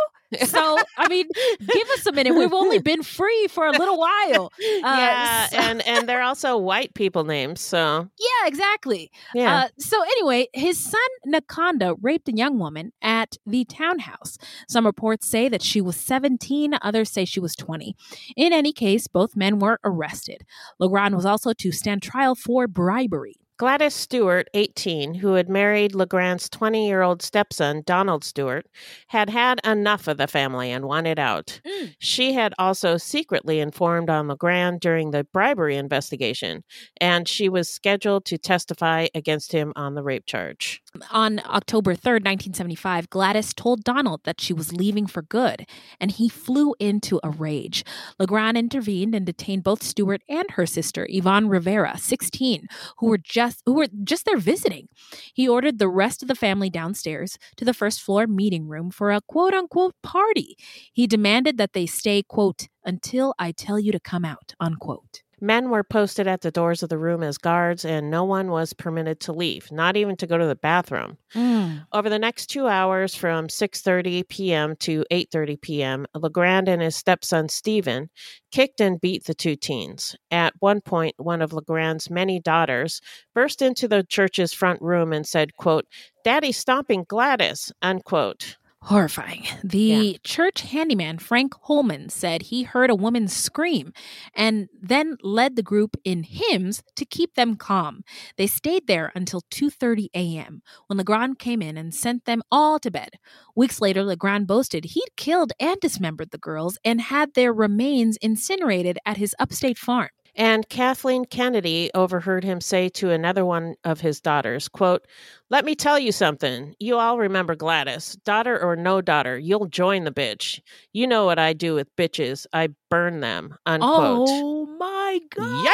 So I mean, give us a minute. We've only been free for a little while. Uh, yeah, so- and and they're also white people names, so yeah, exactly. Yeah. Uh, so anyway, his son Nakonda raped a young woman at the townhouse. Some reports say that she was 17, others say she was 20. In any case, both men were arrested. Legrand was also to stand trial for bribery. Gladys Stewart, 18, who had married Legrand's 20 year old stepson, Donald Stewart, had had enough of the family and wanted out. Mm. She had also secretly informed on Legrand during the bribery investigation, and she was scheduled to testify against him on the rape charge. On October 3rd, 1975, Gladys told Donald that she was leaving for good, and he flew into a rage. Legrand intervened and detained both Stewart and her sister, Yvonne Rivera, 16, who were just who were just there visiting. He ordered the rest of the family downstairs to the first floor meeting room for a quote unquote party. He demanded that they stay quote until I tell you to come out unquote. Men were posted at the doors of the room as guards, and no one was permitted to leave, not even to go to the bathroom. Mm. Over the next two hours, from 6:30 p.m. to 8:30 p.m., Legrand and his stepson Stephen kicked and beat the two teens. At one point, one of Legrand's many daughters burst into the church's front room and said, "quote Daddy's stomping Gladys." Unquote. Horrifying. The church handyman, Frank Holman, said he heard a woman scream and then led the group in hymns to keep them calm. They stayed there until 2:30 a.m. when Legrand came in and sent them all to bed. Weeks later, Legrand boasted he'd killed and dismembered the girls and had their remains incinerated at his upstate farm. And Kathleen Kennedy overheard him say to another one of his daughters, quote, Let me tell you something. You all remember Gladys. Daughter or no daughter, you'll join the bitch. You know what I do with bitches. I burn them. Unquote. Oh my god.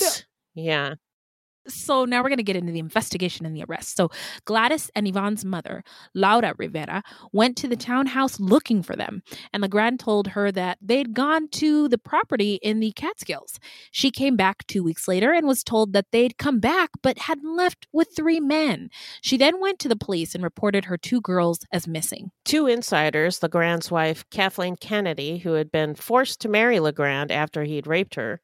Yikes. Yeah. So now we're going to get into the investigation and the arrest. So Gladys and Yvonne's mother, Laura Rivera, went to the townhouse looking for them, and Legrand told her that they'd gone to the property in the Catskills. She came back two weeks later and was told that they'd come back but had left with three men. She then went to the police and reported her two girls as missing. Two insiders, Legrand's wife, Kathleen Kennedy, who had been forced to marry Legrand after he'd raped her,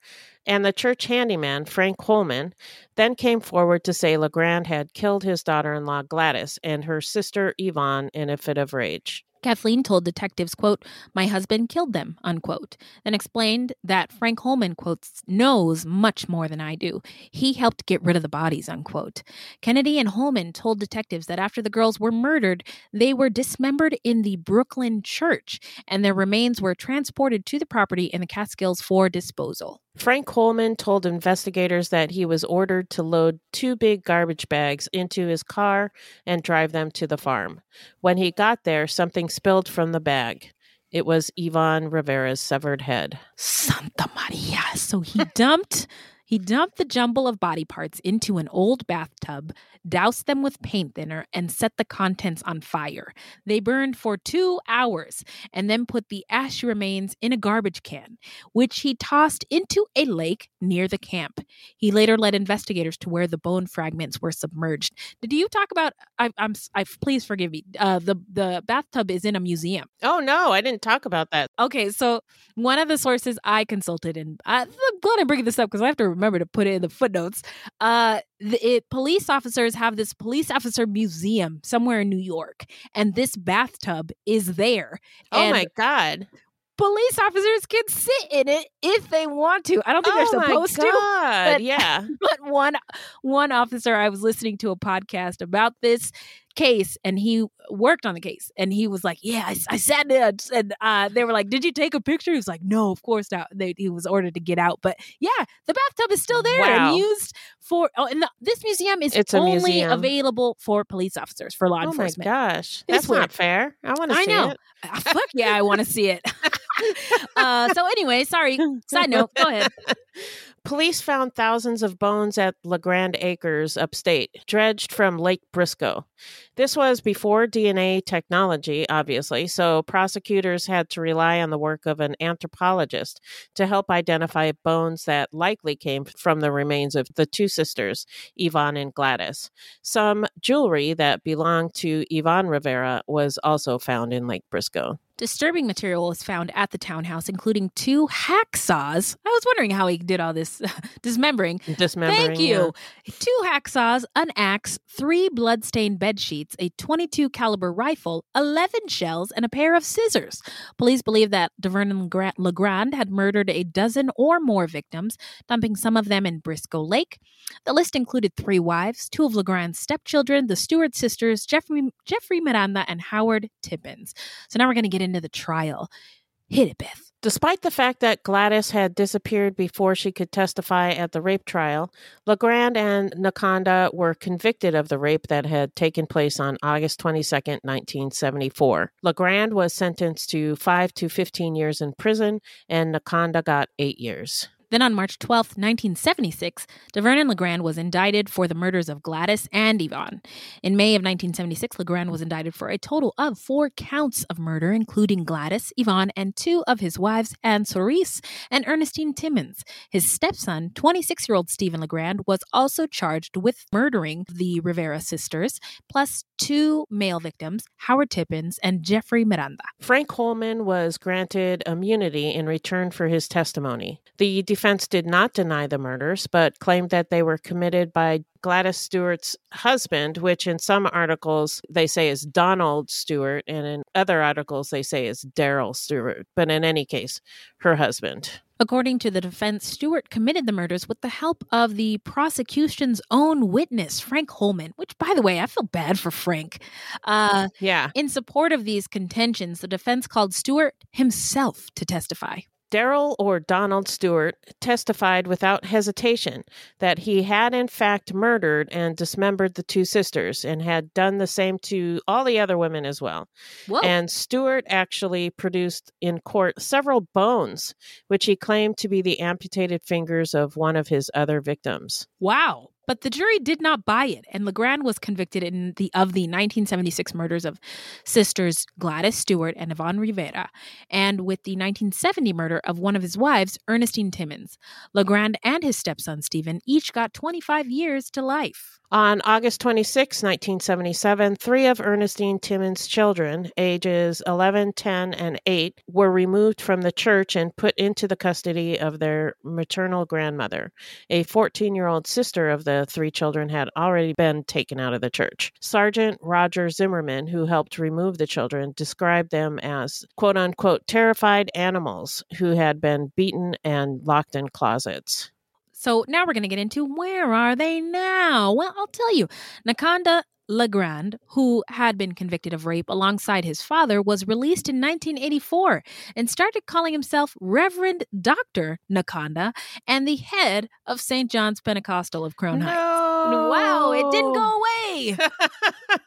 and the church handyman, Frank Holman, then came forward to say Legrand had killed his daughter in law, Gladys, and her sister, Yvonne, in a fit of rage. Kathleen told detectives, quote, my husband killed them, unquote, then explained that Frank Holman, quotes, knows much more than I do. He helped get rid of the bodies, unquote. Kennedy and Holman told detectives that after the girls were murdered, they were dismembered in the Brooklyn church, and their remains were transported to the property in the Catskills for disposal. Frank Holman told investigators that he was ordered to load two big garbage bags into his car and drive them to the farm. When he got there, something spilled from the bag. It was Yvonne Rivera's severed head. Santa Maria. So he dumped he dumped the jumble of body parts into an old bathtub, doused them with paint thinner, and set the contents on fire. They burned for two hours and then put the ash remains in a garbage can, which he tossed into a lake near the camp. He later led investigators to where the bone fragments were submerged. Did you talk about? I, I'm. I please forgive me. Uh, the the bathtub is in a museum. Oh no, I didn't talk about that. Okay, so one of the sources I consulted, and I, I'm glad I'm bringing this up because I have to remember to put it in the footnotes. Uh, the, it, police officers have this police officer museum somewhere in New York, and this bathtub is there. Oh my god. Police officers can sit in it if they want to. I don't think Oh they're supposed to. But- yeah. But one one officer, I was listening to a podcast about this case, and he worked on the case, and he was like, "Yeah, I, I sat there," and uh, they were like, "Did you take a picture?" He was like, "No, of course not." They, he was ordered to get out, but yeah, the bathtub is still there Wow. and used for. Oh, and the, this museum is It's only museum. available for police officers for law Oh my enforcement. gosh. That's not fair. I want to I see know. it. Ah, fuck yeah, I want to see it. uh, so anyway, sorry. Side note. Go ahead. Police found thousands of bones at LeGrand Acres upstate, dredged from Lake Briscoe. This was before DNA technology, obviously, so prosecutors had to rely on the work of an anthropologist to help identify bones that likely came from the remains of the two sisters, Yvonne and Gladys. Some jewelry that belonged to Yvonne Rivera was also found in Lake Briscoe. Disturbing material was found at the townhouse, including two hacksaws. I was wondering how he did all this dismembering. Dismembering. Thank you. Two hacksaws, an axe, three blood-stained bed sheets, a 22 caliber rifle, 11 shells, and a pair of scissors. Police believe that DeVernon Legrand had murdered a dozen or more victims, dumping some of them in Briscoe Lake. The list included three wives, two of Legrand's stepchildren, the Stewart sisters, Jeffrey, Jeffrey Miranda, and Howard Tippins. So now we're going to get into the trial. Hit it, Beth. Despite the fact that Gladys had disappeared before she could testify at the rape trial, Legrand and Nakanda were convicted of the rape that had taken place on August 22, 1974. Legrand was sentenced to 5 to 15 years in prison, and Nakanda got 8 years. Then on March 12, 1976, DeVernon LeGrand was indicted for the murders of Gladys and Yvonne. In May of 1976, LeGrand was indicted for a total of four counts of murder, including Gladys, Yvonne, and two of his wives, Anne Soris and Ernestine Timmons. His stepson, 26 year old Stephen LeGrand, was also charged with murdering the Rivera sisters, plus two male victims, Howard Tippins and Jeffrey Miranda. Frank Holman was granted immunity in return for his testimony. The defense did not deny the murders, but claimed that they were committed by Gladys Stewart's husband, which in some articles they say is Donald Stewart, and in other articles they say is Daryl Stewart. But in any case, her husband. According to the defense, Stewart committed the murders with the help of the prosecution's own witness, Frank Holman, which, by the way, I feel bad for Frank. Uh, yeah. In support of these contentions, the defense called Stewart himself to testify. Daryl or Donald Stewart testified without hesitation that he had in fact murdered and dismembered the two sisters and had done the same to all the other women as well. Whoa. And Stewart actually produced in court several bones, which he claimed to be the amputated fingers of one of his other victims. Wow. But the jury did not buy it, and Legrand was convicted in the of the 1976 murders of sisters Gladys Stewart and Yvonne Rivera, and with the 1970 murder of one of his wives, Ernestine Timmons. Legrand and his stepson Stephen each got 25 years to life. On August 26, 1977, three of Ernestine Timmons' children, ages 11, 10, and 8, were removed from the church and put into the custody of their maternal grandmother. A 14 year old sister of the three children had already been taken out of the church. Sergeant Roger Zimmerman, who helped remove the children, described them as quote unquote terrified animals who had been beaten and locked in closets. So now we're going to get into where are they now? Well, I'll tell you. Nakanda Legrand, who had been convicted of rape alongside his father, was released in 1984 and started calling himself Reverend Dr. Nakanda and the head of St. John's Pentecostal of Crown Heights. Wow, it didn't go away.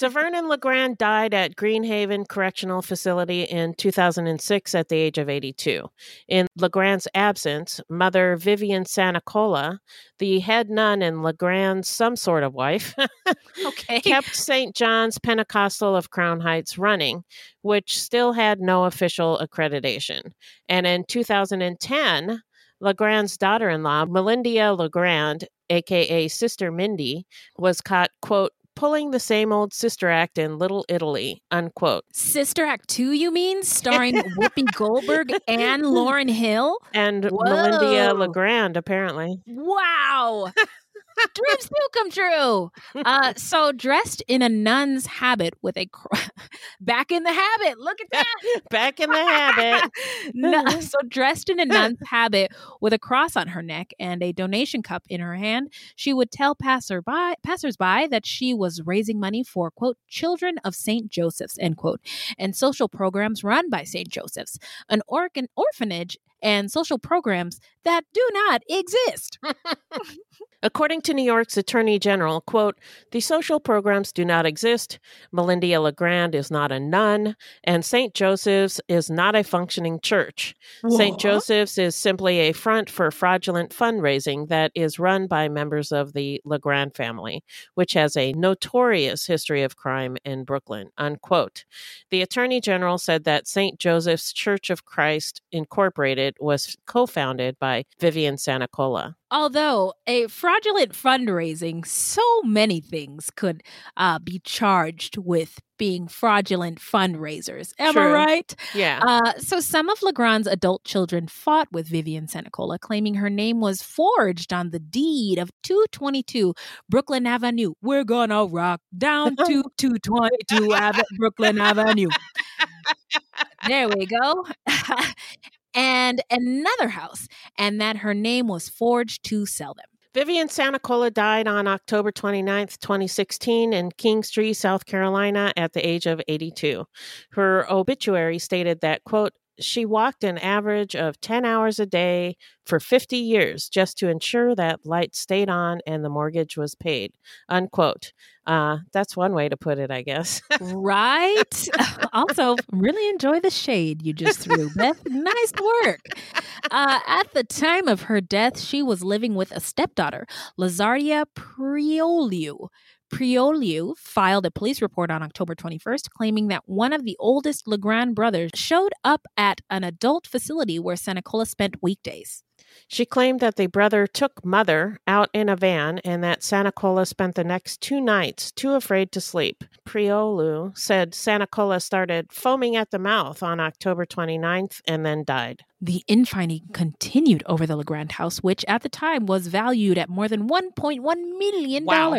DeVernon LeGrand died at Greenhaven Correctional Facility in 2006 at the age of 82. In LeGrand's absence, Mother Vivian Sanicola, the head nun and LeGrand's some sort of wife, okay. kept St. John's Pentecostal of Crown Heights running, which still had no official accreditation. And in 2010, LeGrand's daughter in law, Melinda LeGrand, aka Sister Mindy, was caught, quote, pulling the same old sister act in Little Italy, unquote. Sister Act 2, you mean? Starring Whoopi Goldberg and Lauryn Hill? And Whoa. Melinda LeGrand, apparently. Wow. Dreams do come true. Uh, so dressed in a nun's habit with a cro- back in the habit. Look at that. Back in the habit. no, so dressed in a nun's habit with a cross on her neck and a donation cup in her hand, she would tell passerby passersby that she was raising money for quote children of Saint Joseph's end quote and social programs run by Saint Joseph's, an orphanage and social programs that do not exist. According to New York's Attorney General, quote, the social programs do not exist, Melinda LeGrand is not a nun, and St. Joseph's is not a functioning church. St. Joseph's is simply a front for fraudulent fundraising that is run by members of the LeGrand family, which has a notorious history of crime in Brooklyn, unquote. The Attorney General said that St. Joseph's Church of Christ Incorporated was co-founded by Vivian Sanicola. Although a fraudulent fundraising, so many things could uh, be charged with being fraudulent fundraisers. Am I right? Yeah. Uh, so some of Legrand's adult children fought with Vivian Sanicola, claiming her name was forged on the deed of 222 Brooklyn Avenue. We're gonna rock down to 222 Ave- Brooklyn Avenue. There we go. and another house, and that her name was forged to sell them. Vivian Sanicola died on October 29th, 2016, in Kingstree, South Carolina, at the age of 82. Her obituary stated that, quote, she walked an average of 10 hours a day for 50 years just to ensure that light stayed on and the mortgage was paid. Unquote. Uh, that's one way to put it, I guess. right? also, really enjoy the shade you just threw, Beth. Nice work. Uh, at the time of her death, she was living with a stepdaughter, Lazardia Prioliu. Prioliu filed a police report on October 21st claiming that one of the oldest Legrand brothers showed up at an adult facility where Sanicola spent weekdays. She claimed that the brother took mother out in a van and that Sanicola spent the next two nights too afraid to sleep. Priolu said Sanicola started foaming at the mouth on October 29th and then died. The infighting continued over the Legrand house, which at the time was valued at more than 1.1 million. Wow.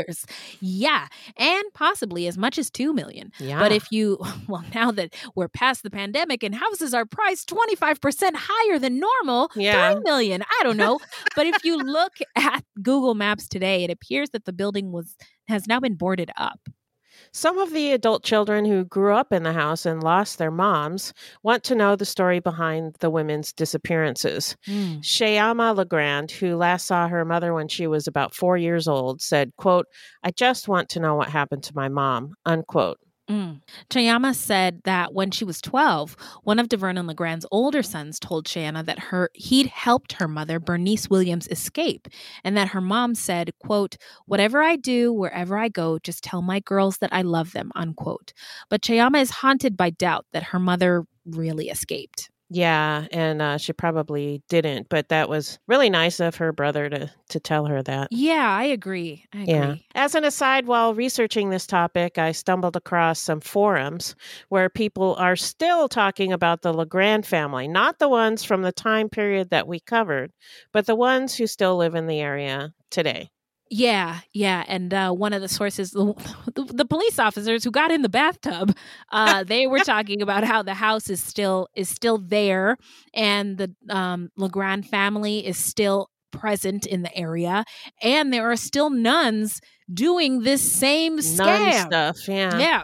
Yeah, and possibly as much as $2 million. Yeah. But if you, well, now that we're past the pandemic and houses are priced 25% higher than normal, Yeah. 3 million, I don't know. but if you look at Google Maps today, it appears that the building was has now been boarded up. Some of the adult children who grew up in the house and lost their moms want to know the story behind the women's disappearances. Hmm. Shayama Legrand, who last saw her mother when she was about four years old, said, quote, I just want to know what happened to my mom, unquote. Mm. Chayama said that when she was 12, one of DeVernon Legrand's older sons told Chayana that her he'd helped her mother, Bernice Williams, escape, and that her mom said, quote, whatever I do, wherever I go, just tell my girls that I love them, unquote. But Chayama is haunted by doubt that her mother really escaped. Yeah, and uh, she probably didn't, but that was really nice of her brother to to tell her that. Yeah, I agree. I agree. Yeah. As an aside, while researching this topic, I stumbled across some forums where people are still talking about the Legrand family, not the ones from the time period that we covered, but the ones who still live in the area today. Yeah, yeah, and uh, one of the sources, the, the, police officers who got in the bathtub, uh, they were talking about how the house is still is still there, and the um, Legrand family is still present in the area, and there are still nuns doing this same Nun scam stuff, yeah. Yeah.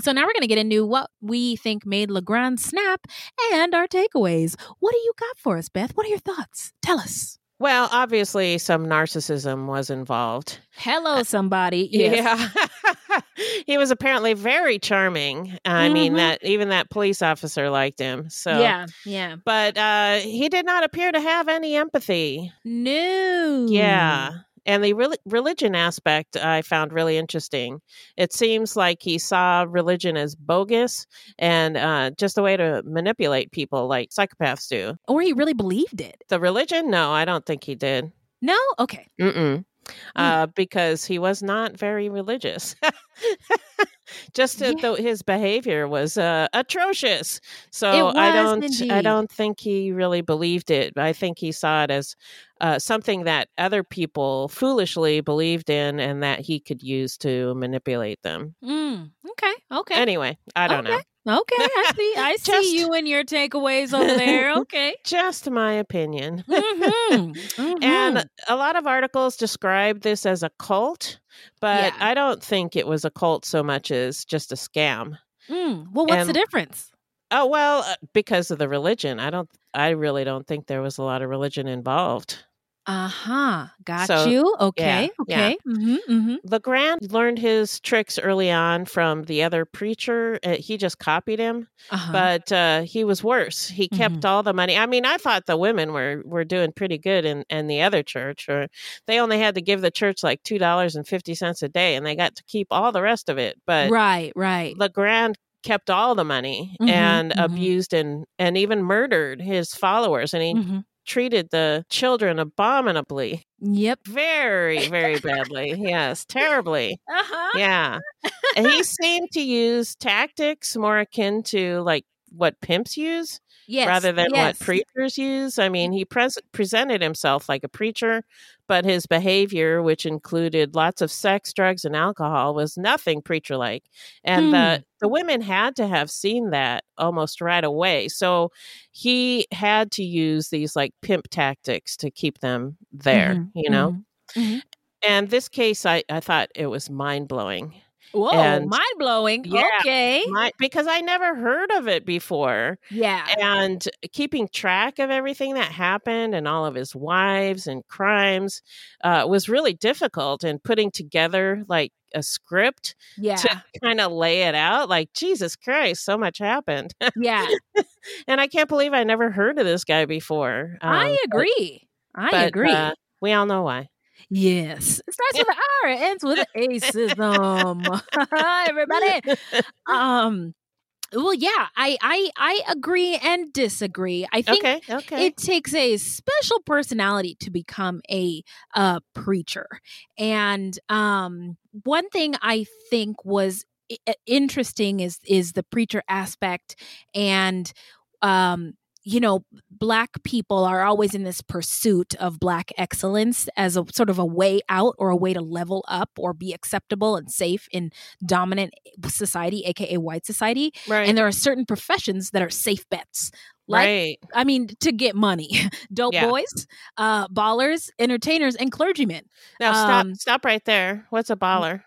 So now we're going to get into what we think made Legrand snap and our takeaways. What do you got for us, Beth? What are your thoughts? Tell us. Well, obviously, some narcissism was involved. Hello, somebody. Yes. Yeah. he was apparently very charming. I mean, Mhm. that even that police officer liked him. So Yeah, yeah. But uh, he did not appear to have any empathy. No. Yeah. And the rel- religion aspect I found really interesting. It seems like he saw religion as bogus and uh, just a way to manipulate people like psychopaths do. Or he really believed it. The religion? No, I don't think he did. No? Okay. Mm-mm. Uh, because he was not very religious. Just that the, his behavior was uh, atrocious. So It I don't, I don't think he really believed it. I think he saw it as uh, something that other people foolishly believed in, and that he could use to manipulate them. Mm, okay. Okay. Anyway, I don't know. Okay, I see. I see you and your takeaways over there. Okay. Just my opinion. Mhm, And mhm. a lot of articles describe this as a cult, but I don't think it was a cult so much as just a scam. Mm, well, what's the difference? Oh well, uh, because of the religion. I don't. I really don't think there was a lot of religion involved. Uh huh. Got So, you. yeah, Okay. yeah. Okay. Mm-hmm, mm-hmm. Legrand learned his tricks early on from the other preacher. Uh, he just copied him, Uh-huh. but uh, he was worse. He kept all the money. I mean, I thought the women were were doing pretty good in, in the other church, or they only had to give the church like two dollars and fifty cents a day, and they got to keep all the rest of it. But right. Right. Legrand kept all the money Mhm, and mhm. abused and and even murdered his followers, and he Mhm. Treated the children abominably. Yep. Very, very badly. yes, terribly. Uh-huh. Yeah. And he seemed to use tactics more akin to like what pimps use Yes. rather than yes. what preachers use. I mean, he pres- presented himself like a preacher, but his behavior, which included lots of sex, drugs, and alcohol, was nothing preacher like. And Hmm. the, the women had to have seen that almost right away. So he had to use these like pimp tactics to keep them there, Mhm, you know? mhm, mhm. And this case, I, I thought it was mind blowing. Whoa, And- mind blowing. Yeah, Okay. my- because I never heard of it before. Yeah. And keeping track of everything that happened and all of his wives and crimes uh, was really difficult. And putting together like a script Yeah. to kind of lay it out, like, Jesus Christ, so much happened. Yeah. and I can't believe I never heard of this guy before. I Um, but- agree. I but, agree. uh, we all know why. Yes. It starts with an R, it ends with an acism. Everybody. Um well yeah, I I I agree and disagree. I think Okay, okay. it takes a special personality to become a uh preacher. And um one thing I think was interesting is is the preacher aspect and um you know black people are always in this pursuit of black excellence as a sort of a way out or a way to level up or be acceptable and safe in dominant society aka white society Right. and there are certain professions that are safe bets like Right. i mean to get money dope Yeah. boys uh ballers entertainers and clergymen Now stop Um, stop right there. What's a baller?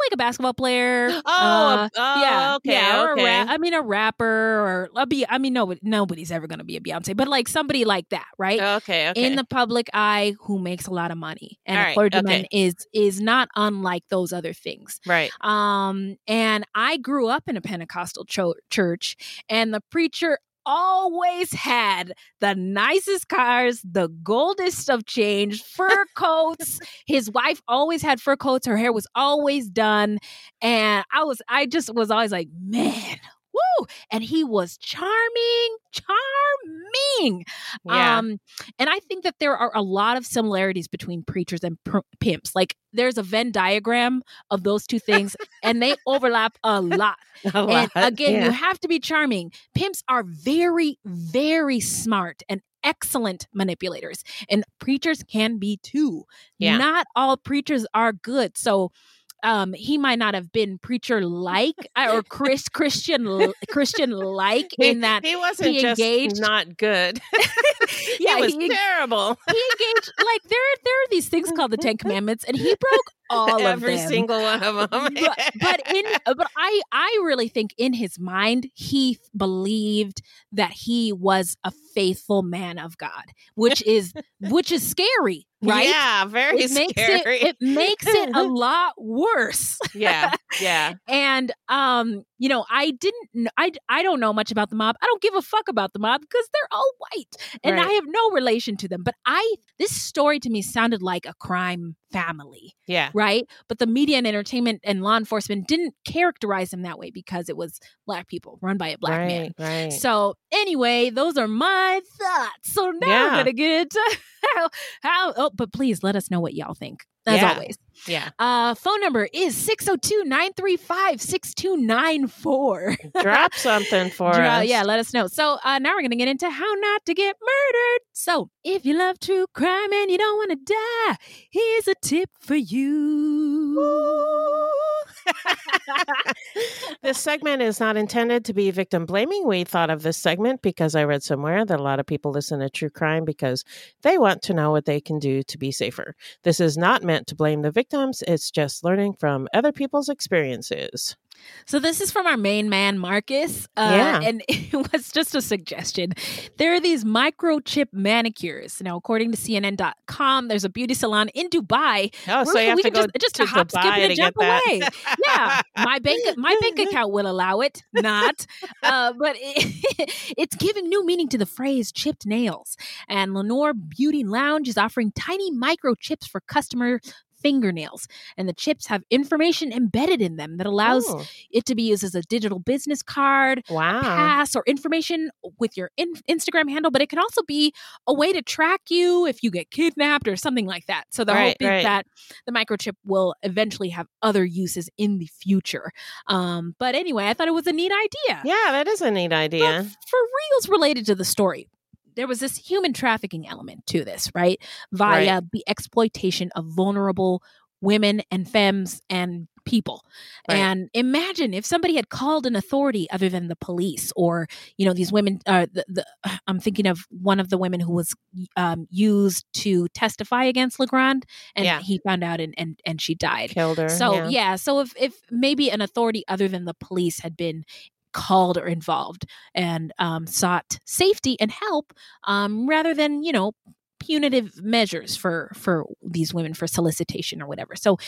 Like a basketball player. Oh, uh, oh, yeah, okay, yeah, or a okay. ra- I mean, a rapper or a be. I mean, nobody, nobody's ever going to be a Beyonce, but like somebody like that, right? Okay, okay. In the public eye, who makes a lot of money, and All a right, clergyman okay. is is not unlike those other things. Right. Um, and I grew up in a Pentecostal cho- church, and the preacher always had the nicest cars, the goldest of change, fur coats. His wife always had fur coats. Her hair was always done, and I was, I just was always like, man. Woo! And he was charming, charming. Yeah. Um, and I think that there are a lot of similarities between preachers and pr- pimps. Like there's a Venn diagram of those two things, and they overlap a lot. A and lot, again, yeah. you have to be charming. Pimps are very, very smart and excellent manipulators, and preachers can be too. Yeah. Not all preachers are good. So um he might not have been preacher like or Chris Christian Christian like in that he wasn't he just engaged not good. yeah, he was he, terrible. he engaged like there there are these things called the Ten Commandments, and he broke all Every of them. single one of them. but, but in but I I really think in his mind he believed that he was a faithful man of God, which is which is scary, right? Yeah, very it makes scary. It, it makes it a lot worse. yeah, yeah. and um you know i didn't i i don't know much about the mob i don't give a fuck about the mob because they're all white and Right. i have no relation to them but i this story to me sounded like a crime family Yeah. right but the media and entertainment and law enforcement didn't characterize them that way because it was black people run by a black man Right, right. so anyway those are my thoughts so now Yeah. we're gonna get into how how oh but please let us know what y'all think as Yeah. always Yeah. uh, phone number is 602 935 6294. Drop something for us. Yeah, let us know. So uh, now we're going to get into how not to get murdered. So if you love true crime and you don't want to die, here's a tip for you. this segment is not intended to be victim blaming. We thought of this segment because I read somewhere that a lot of people listen to true crime because they want to know what they can do to be safer. This is not meant to blame the victims, it's just learning from other people's experiences. So this is from our main man, Marcus. Uh, Yeah. And it was just a suggestion. There are these microchip manicures. Now, according to CNN.com, there's a beauty salon in Dubai. Oh, so you have we to can go just, just to a hop, Dubai skip, and to a get jump that. away. yeah, my bank my bank account will allow it, not. Uh, but it, it's giving new meaning to the phrase "chipped nails." And Lenore Beauty Lounge is offering tiny microchips for customer fingernails and the chips have information embedded in them that allows Oh. it to be used as a digital business card Wow. pass or information with your in- instagram handle but it can also be a way to track you if you get kidnapped or something like that so the Right, hope is right. that the microchip will eventually have other uses in the future um, but anyway i thought it was a neat idea Yeah, that is a neat idea. for reals related to the story there was this human trafficking element to this right via Right. the exploitation of vulnerable women and femmes and people Right. and imagine if somebody had called an authority other than the police or you know these women uh, the, the, i'm thinking of one of the women who was um, used to testify against legrand and Yeah. he found out and, and and she died Killed her. so yeah. yeah. so if if maybe an authority other than the police had been called or involved and um, sought safety and help um, rather than you know punitive measures for for these women for solicitation or whatever. So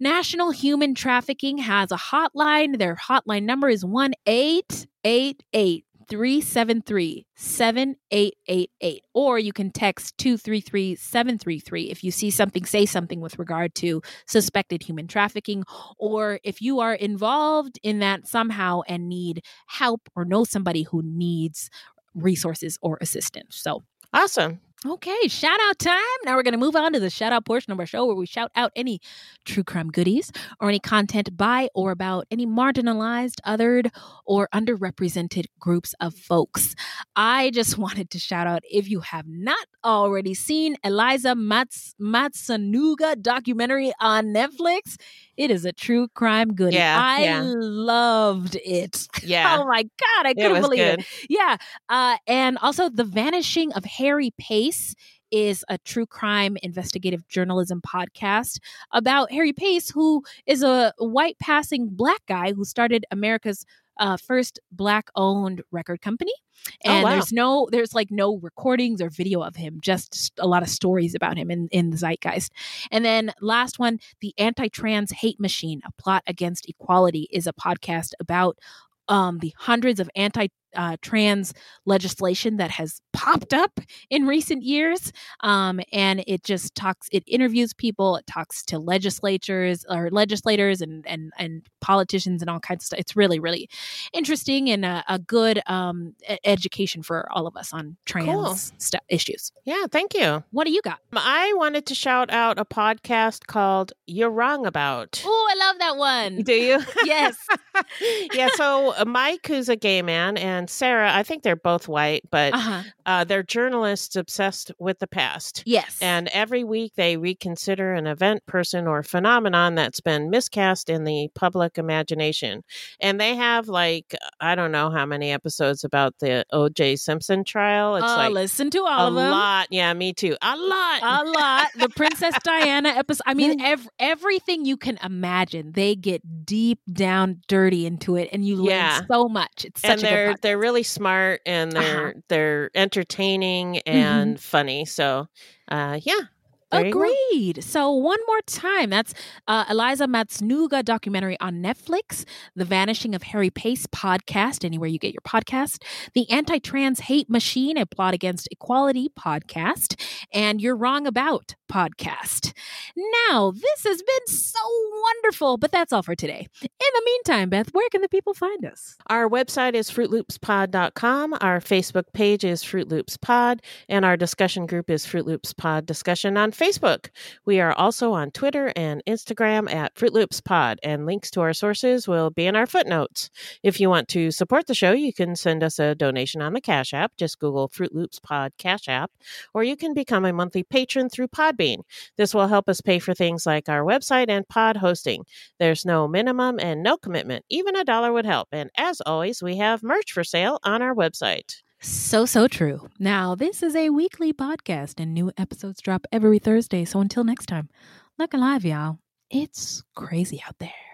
national human trafficking has a hotline. Their hotline number is 1-888 373 7888 or you can text 233 733 if you see something say something with regard to suspected human trafficking or if you are involved in that somehow and need help or know somebody who needs resources or assistance so Awesome. Okay, shout out time. Now we're going to move on to the shout out portion of our show where we shout out any true crime goodies or any content by or about any marginalized, othered, or underrepresented groups of folks. I just wanted to shout out if you have not already seen Eliza Mats- documentary on Netflix, it is a true crime goodie. Yeah, I yeah. loved it. Yeah. oh my God, I couldn't believe good. it. Yeah. Uh, and also, The Vanishing of Harry Pace is a true crime investigative journalism podcast about Harry Pace, who is a white passing black guy who started America's uh, first black owned record company. Oh, And wow. there's no, there's like no recordings or video of him, just a lot of stories about him in, in the zeitgeist. And then last one, The Anti Trans Hate Machine, a plot against equality, is a podcast about um, the hundreds of anti uh, trans legislation that has popped up in recent years. Um, and it just talks, it interviews people, it talks to legislatures or legislators and, and, and politicians and all kinds of stuff. It's really, really interesting and a, a good um, education for all of us on trans Cool. stu- issues. Yeah, thank you. What do you got? I wanted to shout out a podcast called You're Wrong About. Oh, I love that one. Do you? yes. yeah, so uh, Mike, who's a gay man, and Sarah, I think they're both white, but Uh-huh. uh, they're journalists obsessed with the past. Yes. And every week they reconsider an event, person, or phenomenon that's been miscast in the public imagination. And they have like, I don't know how many episodes about the O.J. Simpson trial. It's Uh, like listen to all a of them. A lot. Yeah, me too. A lot. a lot. The Princess Diana episode. I mean, ev- everything you can imagine. They get deep down, dirty into it, and you learn so much. It's such and a they're podcast. They're really smart and they're Uh-huh. they're entertaining Mm-hmm. and funny. So, uh, yeah. There. Agreed. So one more time, that's uh, Eliza Matsunaga documentary on Netflix, The Vanishing of Harry Pace podcast, anywhere you get your podcast, The Anti-Trans Hate Machine, a plot against equality podcast, and You're Wrong About podcast. Now, this has been so wonderful, but that's all for today. In the meantime, Beth, where can the people find us? Our website is fruitloopspod.com. Our Facebook page is Fruit Loops Pod, and our discussion group is Fruit Loops Pod Discussion on Facebook. We are also on Twitter and Instagram at Fruit Loops Pod, and links to our sources will be in our footnotes. If you want to support the show, you can send us a donation on the Cash App. Just Google Fruit Loops Pod Cash App, or you can become a monthly patron through Podbean. This will help us pay for things like our website and pod hosting. There's no minimum and no commitment. Even a dollar would help. And as always, we have merch for sale on our website. So, so true. Now, this is a weekly podcast, and new episodes drop every Thursday. So, until next time, look alive, y'all. It's crazy out there.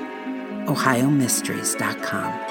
OhioMysteries.com.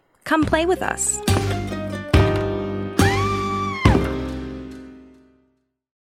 Come play with us.